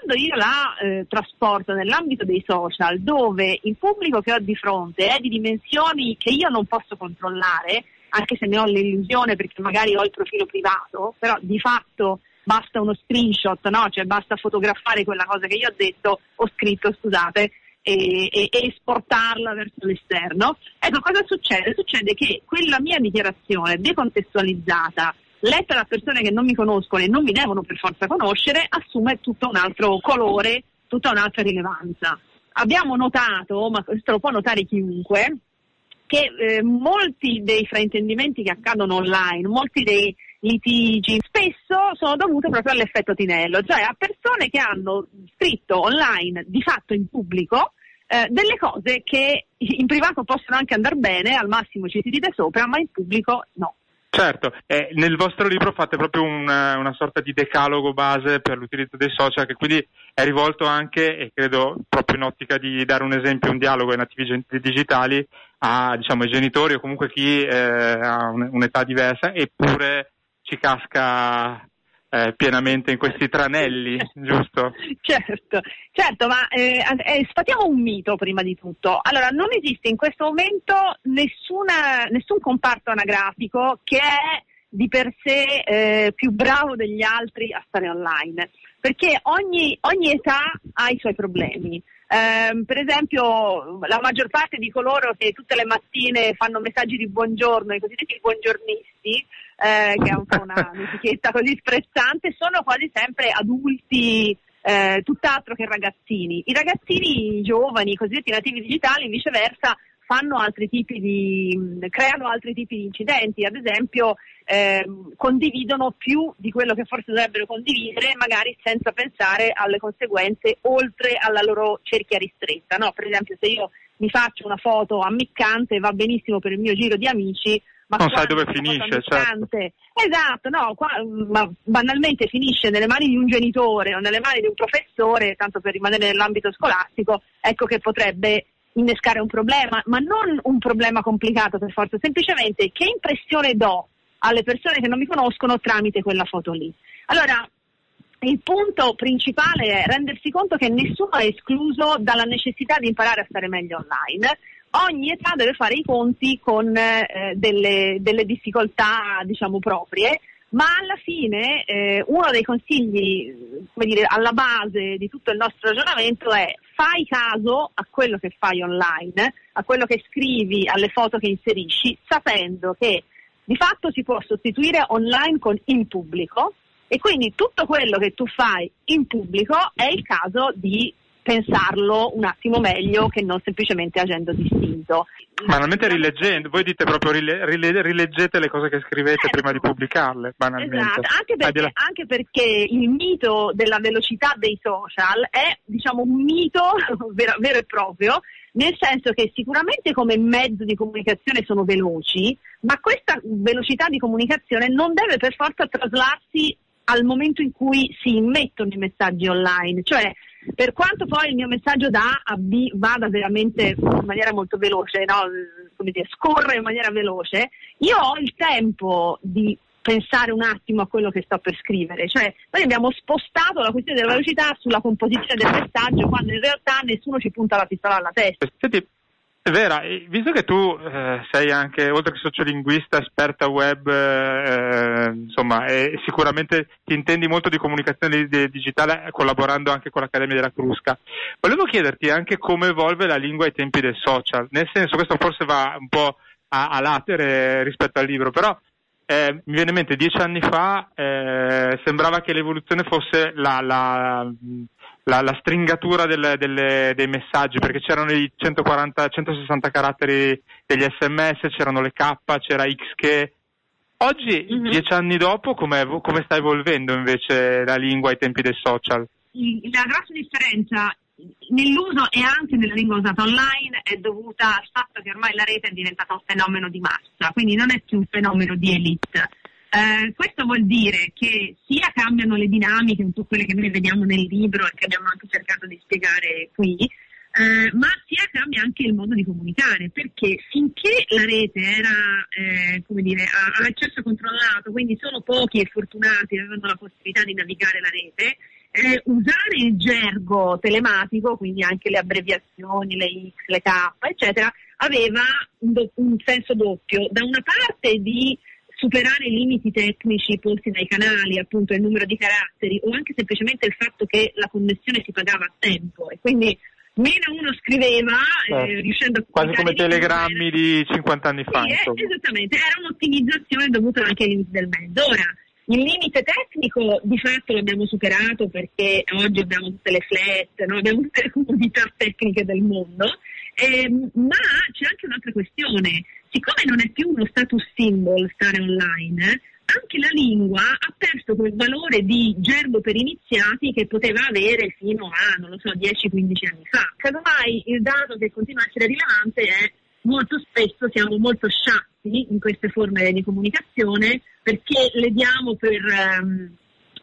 quando io la eh, trasporto nell'ambito dei social, dove il pubblico che ho di fronte è di dimensioni che io non posso controllare, anche se ne ho l'illusione perché magari ho il profilo privato, però di fatto basta uno screenshot, no? Cioè basta fotografare quella cosa che io ho detto, ho scritto, scusate, e, e, e, esportarla verso l'esterno. Ecco, cosa succede? Succede che quella mia dichiarazione decontestualizzata letta da persone che non mi conoscono e non mi devono per forza conoscere, assume tutto un altro colore, tutta un'altra rilevanza. Abbiamo notato, ma questo lo può notare chiunque, che eh, molti dei fraintendimenti che accadono online, molti dei, litigi, spesso sono dovute proprio all'effetto Tinello, cioè a persone che hanno scritto online, di fatto in pubblico, eh, delle cose che in privato possono anche andare bene, al massimo ci si ride sopra, ma in pubblico no. Certo, eh, nel vostro libro fate proprio una, una, sorta di decalogo base per l'utilizzo dei social che quindi è rivolto anche, e credo proprio in ottica di dare un esempio, un dialogo ai nativi digitali, a, diciamo, ai genitori o comunque chi eh, ha un'età diversa eppure ci casca eh, pienamente in questi tranelli, (laughs) giusto? Certo, certo, ma eh, eh, sfatiamo un mito prima di tutto. Allora, non esiste in questo momento nessuna, nessun comparto anagrafico che è di per sé eh, più bravo degli altri a stare online, perché ogni, ogni età ha i suoi problemi. Eh, per esempio, la maggior parte di coloro che tutte le mattine fanno messaggi di buongiorno, i cosiddetti buongiornisti, eh, che è un po' una, (laughs) un'etichetta così sprezzante, sono quasi sempre adulti eh, tutt'altro che ragazzini. I ragazzini giovani, i cosiddetti nativi digitali, viceversa, fanno altri tipi di, creano altri tipi di incidenti, ad esempio eh, condividono più di quello che forse dovrebbero condividere, magari senza pensare alle conseguenze oltre alla loro cerchia ristretta. No? Per esempio se io mi faccio una foto ammiccante va benissimo per il mio giro di amici, ma non sai dove finisce, certo. Esatto, no, qua, ma banalmente finisce nelle mani di un genitore o nelle mani di un professore, tanto per rimanere nell'ambito scolastico, ecco che potrebbe innescare un problema, ma non un problema complicato per forza, semplicemente che impressione do alle persone che non mi conoscono tramite quella foto lì. Allora, il punto principale è rendersi conto che nessuno è escluso dalla necessità di imparare a stare meglio online. Ogni età deve fare i conti con eh, delle, delle, difficoltà, diciamo, proprie, ma alla fine eh, uno dei consigli, dire, alla base di tutto il nostro ragionamento è fai caso a quello che fai online, a quello che scrivi, alle foto che inserisci, sapendo che di fatto si può sostituire online con in pubblico e quindi tutto quello che tu fai in pubblico è il caso di pensarlo un attimo meglio che non semplicemente agendo distinto. Banalmente rileggendo, voi dite proprio rile, rile, rileggete le cose che scrivete certo. prima di pubblicarle, banalmente. Esatto, anche perché, anche perché, il mito della velocità dei social è diciamo un mito (laughs) vero, vero e proprio, nel senso che sicuramente come mezzo di comunicazione sono veloci, ma questa velocità di comunicazione non deve per forza traslarsi al momento in cui si immettono i messaggi online, cioè per quanto poi il mio messaggio da A a B vada veramente in maniera molto veloce, no? dire, scorre in maniera veloce, io ho il tempo di pensare un attimo a quello che sto per scrivere, cioè noi abbiamo spostato la questione della velocità sulla composizione del messaggio quando in realtà nessuno ci punta la pistola alla testa. Senti, vera, visto che tu eh, sei anche, oltre che sociolinguista, esperta web, eh, insomma, e sicuramente ti intendi molto di comunicazione digitale collaborando anche con l'Accademia della Crusca, volevo chiederti anche come evolve la lingua ai tempi del social, nel senso, questo forse va un po' a, a latere rispetto al libro, però eh, mi viene in mente dieci anni fa eh, sembrava che l'evoluzione fosse la, la la, la stringatura del, delle, dei messaggi, perché c'erano i 140, 160 caratteri degli sms, c'erano le K, c'era X che... Oggi, mm-hmm. dieci anni dopo, come sta evolvendo invece la lingua ai tempi dei social? La grossa differenza nell'uso e anche nella lingua usata online è dovuta al fatto che ormai la rete è diventata un fenomeno di massa, quindi non è più un fenomeno di elite. Eh, questo vuol dire che sia cambiano le dinamiche, un po' quelle che noi vediamo nel libro e che abbiamo anche cercato di spiegare qui, eh, ma sia cambia anche il modo di comunicare, perché finché la rete era, eh, come dire, a, a accesso controllato, quindi solo pochi e fortunati avevano la possibilità di navigare la rete, eh, usare il gergo telematico, quindi anche le abbreviazioni, le X, le K, eccetera, aveva un, do- un senso doppio. Da una parte di superare i limiti tecnici posti dai canali, appunto il numero di caratteri o anche semplicemente il fatto che la connessione si pagava a tempo. E quindi meno uno scriveva eh, eh, riuscendo a quasi come telegrammi di 50 anni fa sì, eh, esattamente, era un'ottimizzazione dovuta anche ai limiti del mezzo. Ora il limite tecnico di fatto l'abbiamo superato perché oggi abbiamo tutte le flat, no? abbiamo tutte le comodità tecniche del mondo, eh, ma c'è anche un'altra questione siccome non è più uno status symbol stare online, anche la lingua ha perso quel valore di gergo per iniziati che poteva avere fino a, non lo so, 10-15 anni fa. Casomai il dato che continua a essere rilevante è molto spesso siamo molto sciatti in queste forme di comunicazione perché le diamo per, um,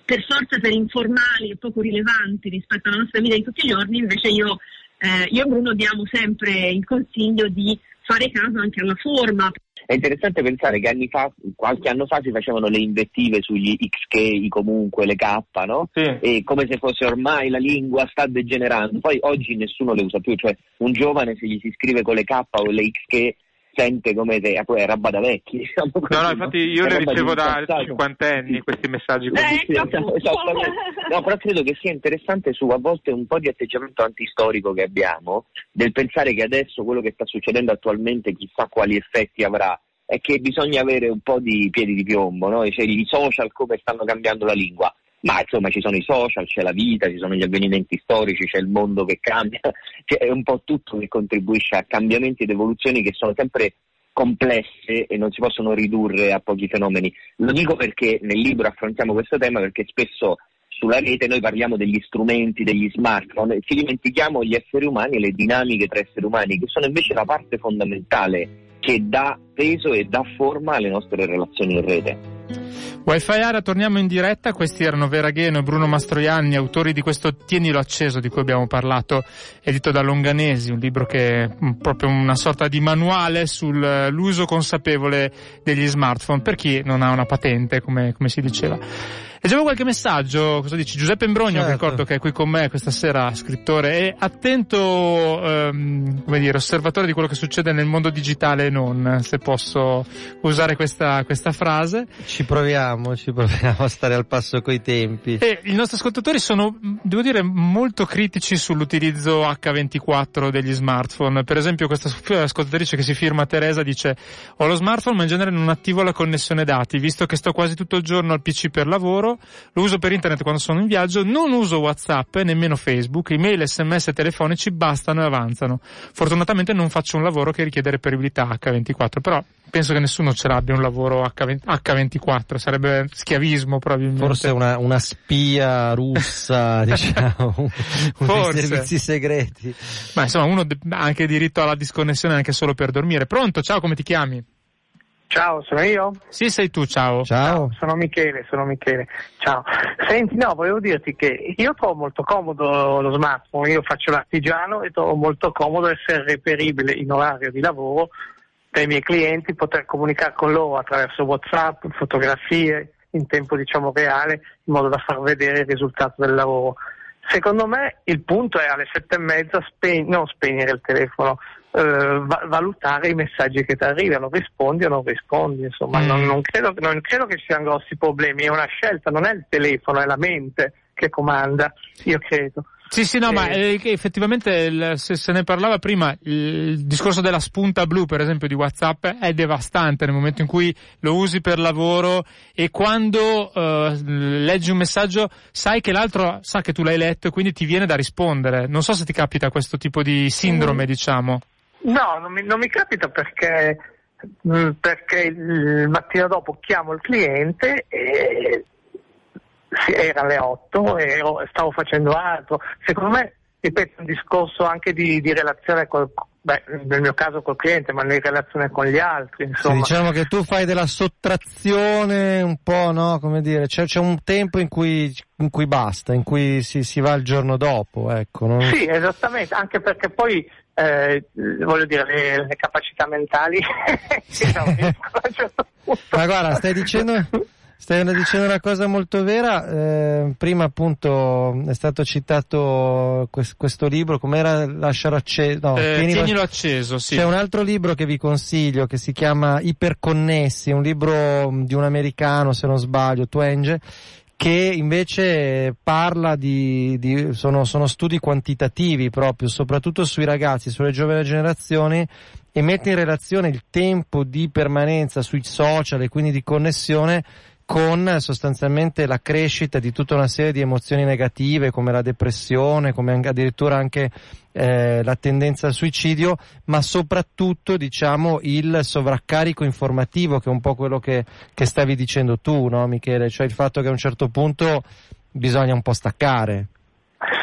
per forza per informali e poco rilevanti rispetto alla nostra vita di tutti i giorni, invece io, eh, io e Bruno diamo sempre il consiglio di fare caso anche alla forma. È interessante pensare che anni fa, qualche anno fa si facevano le invettive sugli XK, i comunque, le K, no? Sì. E come se fosse ormai la lingua sta degenerando. Poi oggi nessuno le usa più, cioè un giovane se gli si scrive con le K o le XK sente come se poi è roba da vecchi. (laughs) Diciamo così, no, no, infatti io le ricevo da cinquantenni questi messaggi così. Eh, esatto, no, però credo che sia interessante su a volte un po' di atteggiamento antistorico che abbiamo, del pensare che adesso quello che sta succedendo attualmente chissà quali effetti avrà è che bisogna avere un po' di piedi di piombo, no? cioè, i social come stanno cambiando la lingua ma insomma ci sono i social, c'è la vita, ci sono gli avvenimenti storici, c'è il mondo che cambia, (laughs) cioè, è un po' tutto che contribuisce a cambiamenti ed evoluzioni che sono sempre complesse e non si possono ridurre a pochi fenomeni. Lo dico perché nel libro affrontiamo questo tema perché spesso sulla rete noi parliamo degli strumenti, degli smartphone e ci dimentichiamo gli esseri umani e le dinamiche tra esseri umani che sono invece la parte fondamentale che dà peso e dà forma alle nostre relazioni in rete. Wi-Fi Area, torniamo in diretta. Questi erano Vera Gheno e Bruno Mastroianni, autori di questo Tienilo acceso di cui abbiamo parlato, edito da Longanesi, un libro che è proprio una sorta di manuale sull'uso consapevole degli smartphone per chi non ha una patente, come, come si diceva. Leggevo qualche messaggio, cosa dici? Giuseppe Imbrogno, certo. ricordo che è qui con me questa sera, scrittore e attento, ehm, come dire, osservatore di quello che succede nel mondo digitale e non, se posso usare questa, questa frase. Ci proviamo, ci proviamo a stare al passo coi tempi. E i nostri ascoltatori sono, devo dire, molto critici sull'utilizzo H24 degli smartphone. Per esempio questa ascoltatrice che si firma Teresa dice ho lo smartphone ma in genere non attivo la connessione dati, visto che sto quasi tutto il giorno al PC per lavoro lavoro, lo uso per internet quando sono in viaggio, non uso WhatsApp e nemmeno Facebook, email, sms e telefonici bastano e avanzano. Fortunatamente non faccio un lavoro che richiede reperibilità H24, però penso che nessuno ce l'abbia un lavoro H24, sarebbe schiavismo probabilmente. Forse una, una spia russa, (laughs) diciamo, Forse. servizi segreti. Ma insomma uno ha anche diritto alla disconnessione anche solo per dormire. Pronto? Ciao, come ti chiami? Ciao, sono io? Sì, sei tu, ciao. Ciao. sono Michele, sono Michele. Ciao. Senti, no, volevo dirti che io trovo molto comodo lo smartphone, io faccio l'artigiano e trovo molto comodo essere reperibile in orario di lavoro dai miei clienti, poter comunicare con loro attraverso WhatsApp, fotografie in tempo diciamo reale, in modo da far vedere il risultato del lavoro. Secondo me il punto è alle sette e mezza speg- non spegnere il telefono, eh, valutare i messaggi che ti arrivano, rispondi o non rispondi, insomma, mm. non, non, credo, non, credo, che ci siano grossi problemi, è una scelta, non è il telefono, è la mente che comanda, io credo. Sì, sì, no, eh, ma eh, effettivamente il, se, se, ne parlava prima, il discorso della spunta blu, per esempio, di WhatsApp è devastante nel momento in cui lo usi per lavoro e quando eh, leggi un messaggio sai che l'altro sa che tu l'hai letto e quindi ti viene da rispondere. Non so se ti capita questo tipo di sindrome, mm. diciamo. No, non mi, non mi capita perché, mm, perché, il mattino dopo chiamo il cliente e era alle 8 e stavo facendo altro. Secondo me, ripeto, è un discorso anche di, di relazione col, beh, nel mio caso col cliente, ma in relazione con gli altri. Insomma. Sì, diciamo che tu fai della sottrazione un po', no? Come dire, c'è, c'è un tempo in cui, in cui, basta, in cui si, si va il giorno dopo, ecco. No? Sì, esattamente, anche perché poi eh, voglio dire, le, le capacità mentali (laughs) (laughs) Ma guarda, stai dicendo, stai dicendo una cosa molto vera. Eh, prima appunto è stato citato quest, questo libro, com'era Lasciare acceso? No, eh, tienilo, tienilo acceso, sì. C'è un altro libro che vi consiglio che si chiama Iperconnessi, un libro di un americano, se non sbaglio, Twenge, che invece parla di, di sono, sono, studi quantitativi proprio, soprattutto sui ragazzi, sulle giovani generazioni e mette in relazione il tempo di permanenza sui social e quindi di connessione con sostanzialmente la crescita di tutta una serie di emozioni negative come la depressione, come addirittura anche eh, la tendenza al suicidio, ma soprattutto diciamo il sovraccarico informativo che è un po' quello che, che stavi dicendo tu, no Michele? Cioè il fatto che a un certo punto bisogna un po' staccare.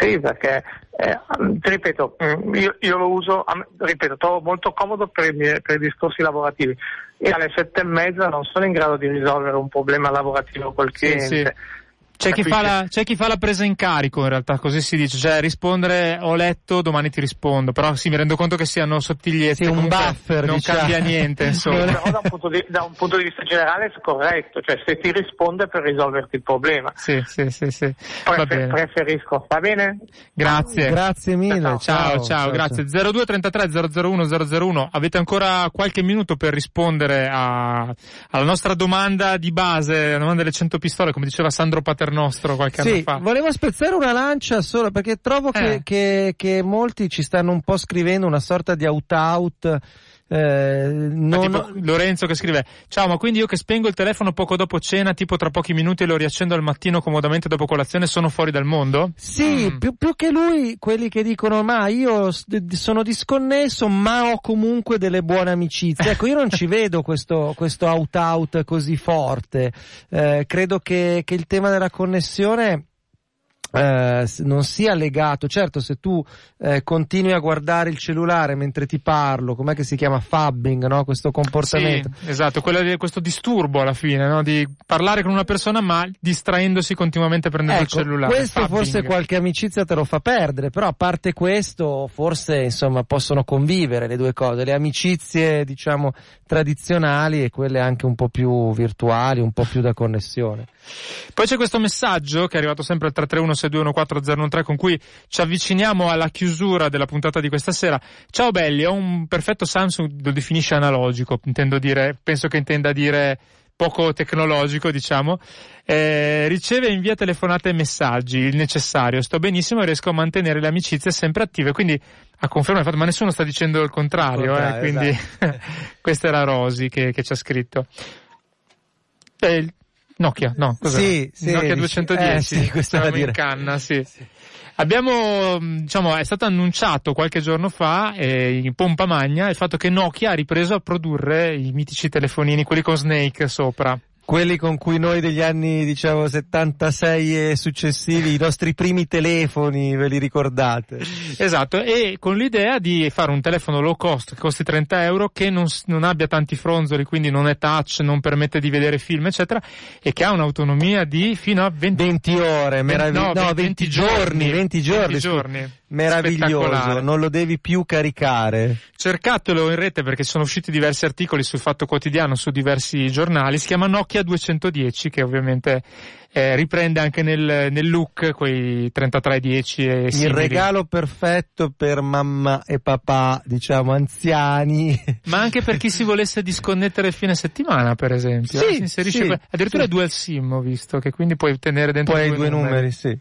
Sì, perché eh, ti ripeto, mm, io, io, lo uso, ripeto, trovo molto comodo per i, miei, per i discorsi lavorativi e alle sette e mezza non sono in grado di risolvere un problema lavorativo col cliente. Sì, sì. C'è chi, la, c'è chi, fa la, presa in carico in realtà, così si dice, cioè rispondere ho letto, domani ti rispondo, però sì, mi rendo conto che siano sottigliezze, sì, un buffer, non diciamo. cambia niente (laughs) insomma. però da un, punto di, da un punto di vista generale è corretto, cioè se ti risponde per risolverti il problema. Sì, sì, sì, sì. Prefer- preferisco, va bene? Grazie. Grazie mille. Ciao, ciao, ciao, ciao grazie. 02 33 001 001, avete ancora qualche minuto per rispondere a, alla nostra domanda di base, la domanda delle 100 pistole, come diceva Sandro Paternostro qualche sì, anno fa. volevo spezzare una lancia solo perché trovo eh. che, che, che molti ci stanno un po' scrivendo una sorta di out-out eh, non... Lorenzo che scrive ciao ma quindi io che spengo il telefono poco dopo cena tipo tra pochi minuti e lo riaccendo al mattino comodamente dopo colazione sono fuori dal mondo? Sì, mm. più, più, che lui quelli che dicono ma io sono disconnesso ma ho comunque delle buone amicizie ecco io non ci (laughs) vedo questo, questo out out così forte eh, credo che, che il tema della connessione eh, non sia legato, certo se tu eh, continui a guardare il cellulare mentre ti parlo, com'è che si chiama fabbing, no? questo comportamento. Sì, esatto, di, questo disturbo alla fine, no? di parlare con una persona ma distraendosi continuamente prendendo ecco, il cellulare. Questo fabbing. forse qualche amicizia te lo fa perdere, però a parte questo forse insomma possono convivere le due cose, le amicizie diciamo tradizionali e quelle anche un po' più virtuali, un po' più da connessione. Poi c'è questo messaggio che è arrivato sempre al 331-6214013 con cui ci avviciniamo alla chiusura della puntata di questa sera. Ciao belli, ho un perfetto Samsung, lo definisce analogico, intendo dire, penso che intenda dire poco tecnologico, diciamo, eh, riceve e invia telefonate e messaggi, il necessario, sto benissimo e riesco a mantenere le amicizie sempre attive, quindi a conferma il fatto, ma nessuno sta dicendo il contrario, il contrario eh, quindi esatto. (laughs) questa era Rosi che, che ci ha scritto. Eh, Nokia, no, cos'era? Sì, sì, Nokia 210, eh, sì, questo in canna, sì. sì. Abbiamo, diciamo, è stato annunciato qualche giorno fa, eh, in pompa magna, il fatto che Nokia ha ripreso a produrre i mitici telefonini, quelli con Snake sopra quelli con cui noi degli anni diciamo 76 e successivi i nostri primi telefoni ve li ricordate? Esatto e con l'idea di fare un telefono low cost che costi 30 euro che non, non abbia tanti fronzoli quindi non è touch non permette di vedere film eccetera e che ha un'autonomia di fino a 20, 20 ore meraviglioso no, 20, 20, giorni 20 giorni, 20 giorni meraviglioso, non lo devi più caricare. Cercatelo in rete perché sono usciti diversi articoli sul Fatto Quotidiano, su diversi giornali, si chiama Nokia 210 che ovviamente eh, riprende anche nel, nel, look quei 3310 e Il regalo perfetto per mamma e papà, diciamo anziani. (laughs) Ma anche per chi si volesse disconnettere il fine settimana, per esempio. Sì, eh? sì, que- addirittura sì. dual sim ho visto, che quindi puoi tenere dentro Poi due, due numeri. numeri sì.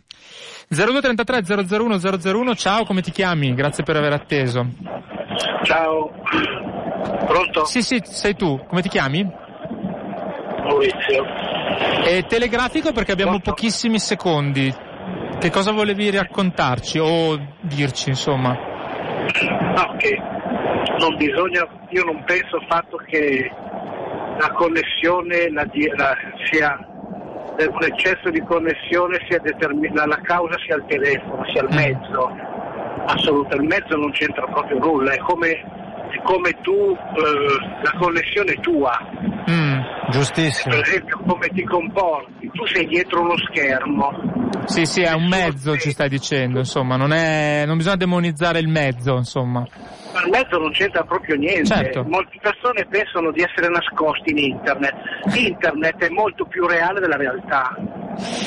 0233 001 001, ciao, come ti chiami? Grazie per aver atteso. Ciao. Pronto? Sì, sì, sei tu. Come ti chiami? Maurizio. È telegrafico perché abbiamo Pronto? pochissimi secondi. Che cosa volevi raccontarci o dirci, insomma? No, che non bisogna, io non penso al fatto che la connessione la, la, sia un eccesso di connessione sia determin- la causa sia il telefono, sia il mm. mezzo. Assolutamente, il mezzo non c'entra proprio nulla, è come, è come tu, eh, la connessione tua. Mm, giustissimo. Per esempio come ti comporti, tu sei dietro uno schermo. Sì, sì, è un mezzo ci stai dicendo, insomma, non, è, non bisogna demonizzare il mezzo, insomma il mezzo non c'entra proprio niente. Certo. Molte persone pensano di essere nascosti in internet. Internet è molto più reale della realtà.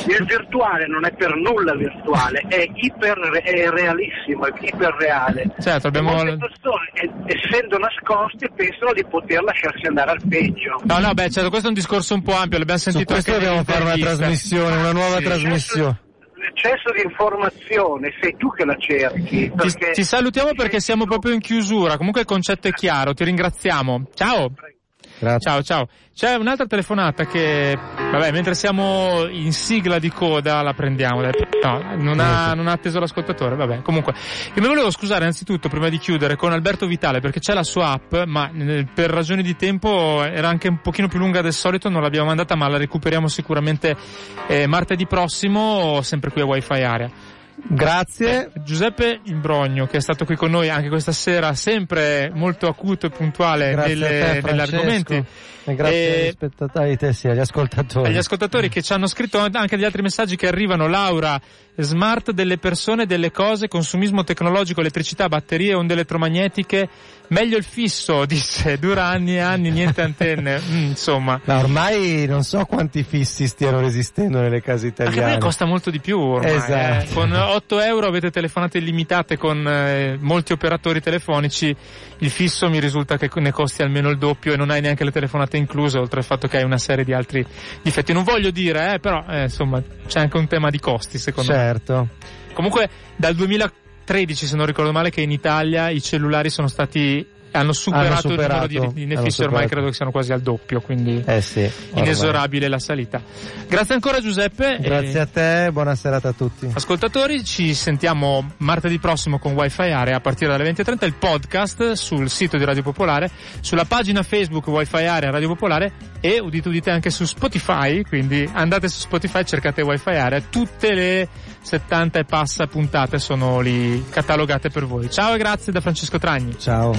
Il virtuale non è per nulla virtuale, è iper è realissimo, è iperreale. Certo, abbiamo... Molte persone, essendo nascoste, pensano di poter lasciarsi andare al peggio. No, no, beh, certo, questo è un discorso un po' ampio, l'abbiamo sentito Su questo anche dobbiamo fare una trasmissione, una nuova sì. trasmissione l'eccesso di informazione sei tu che la cerchi. Perché... Ti, ti, salutiamo perché siamo proprio in chiusura, comunque il concetto è chiaro, ti ringraziamo. Ciao. Grazie. Ciao, ciao. C'è un'altra telefonata che, vabbè, mentre siamo in sigla di coda la prendiamo. No, non ha, non ha atteso l'ascoltatore, vabbè. Comunque, io mi volevo scusare innanzitutto prima di chiudere con Alberto Vitale perché c'è la sua app, ma eh, per ragioni di tempo era anche un pochino più lunga del solito, non l'abbiamo mandata, ma la recuperiamo sicuramente eh, martedì prossimo, sempre qui a Wi-Fi Area. Grazie. Eh, Giuseppe Imbrogno, che è stato qui con noi anche questa sera, sempre molto acuto e puntuale te, negli Francesco. argomenti. E grazie E- agli spettatori, te sì, agli ascoltatori. agli ascoltatori che ci hanno scritto anche degli altri messaggi che arrivano. Laura, smart delle persone, delle cose, consumismo tecnologico, elettricità, batterie, onde elettromagnetiche. Meglio il fisso, (laughs) disse, dura anni e anni, niente antenne. (laughs) Mm, insomma. Ma ormai non so quanti fissi stiano resistendo nelle case Anche a me italiane. costa molto di più ormai. Esatto. eh. Con 8 euro avete telefonate illimitate con eh, molti operatori telefonici. Il fisso mi risulta che ne costi almeno il doppio e non hai neanche le telefonate incluse, oltre al fatto che hai una serie di altri difetti. Non voglio dire, eh, però eh, insomma c'è anche un tema di costi secondo Certo. me. Comunque dal 2013, se non ricordo male, che in Italia i cellulari sono stati hanno superato, superato, il numero di, di hanno fissi, ormai credo che siano quasi al doppio, quindi Eh sì. inesorabile la salita. Grazie ancora Giuseppe. Grazie a te, buona serata a tutti. Ascoltatori, ci sentiamo martedì prossimo con Wi-Fi Area a partire dalle 20.30, il podcast sul sito di Radio Popolare, sulla pagina Facebook Wi-Fi Area Radio Popolare e udite udite anche su Spotify, quindi andate su Spotify, cercate Wi-Fi Area, tutte le 70 e passa puntate sono lì catalogate per voi. Ciao e grazie da Francesco Tragni. Ciao.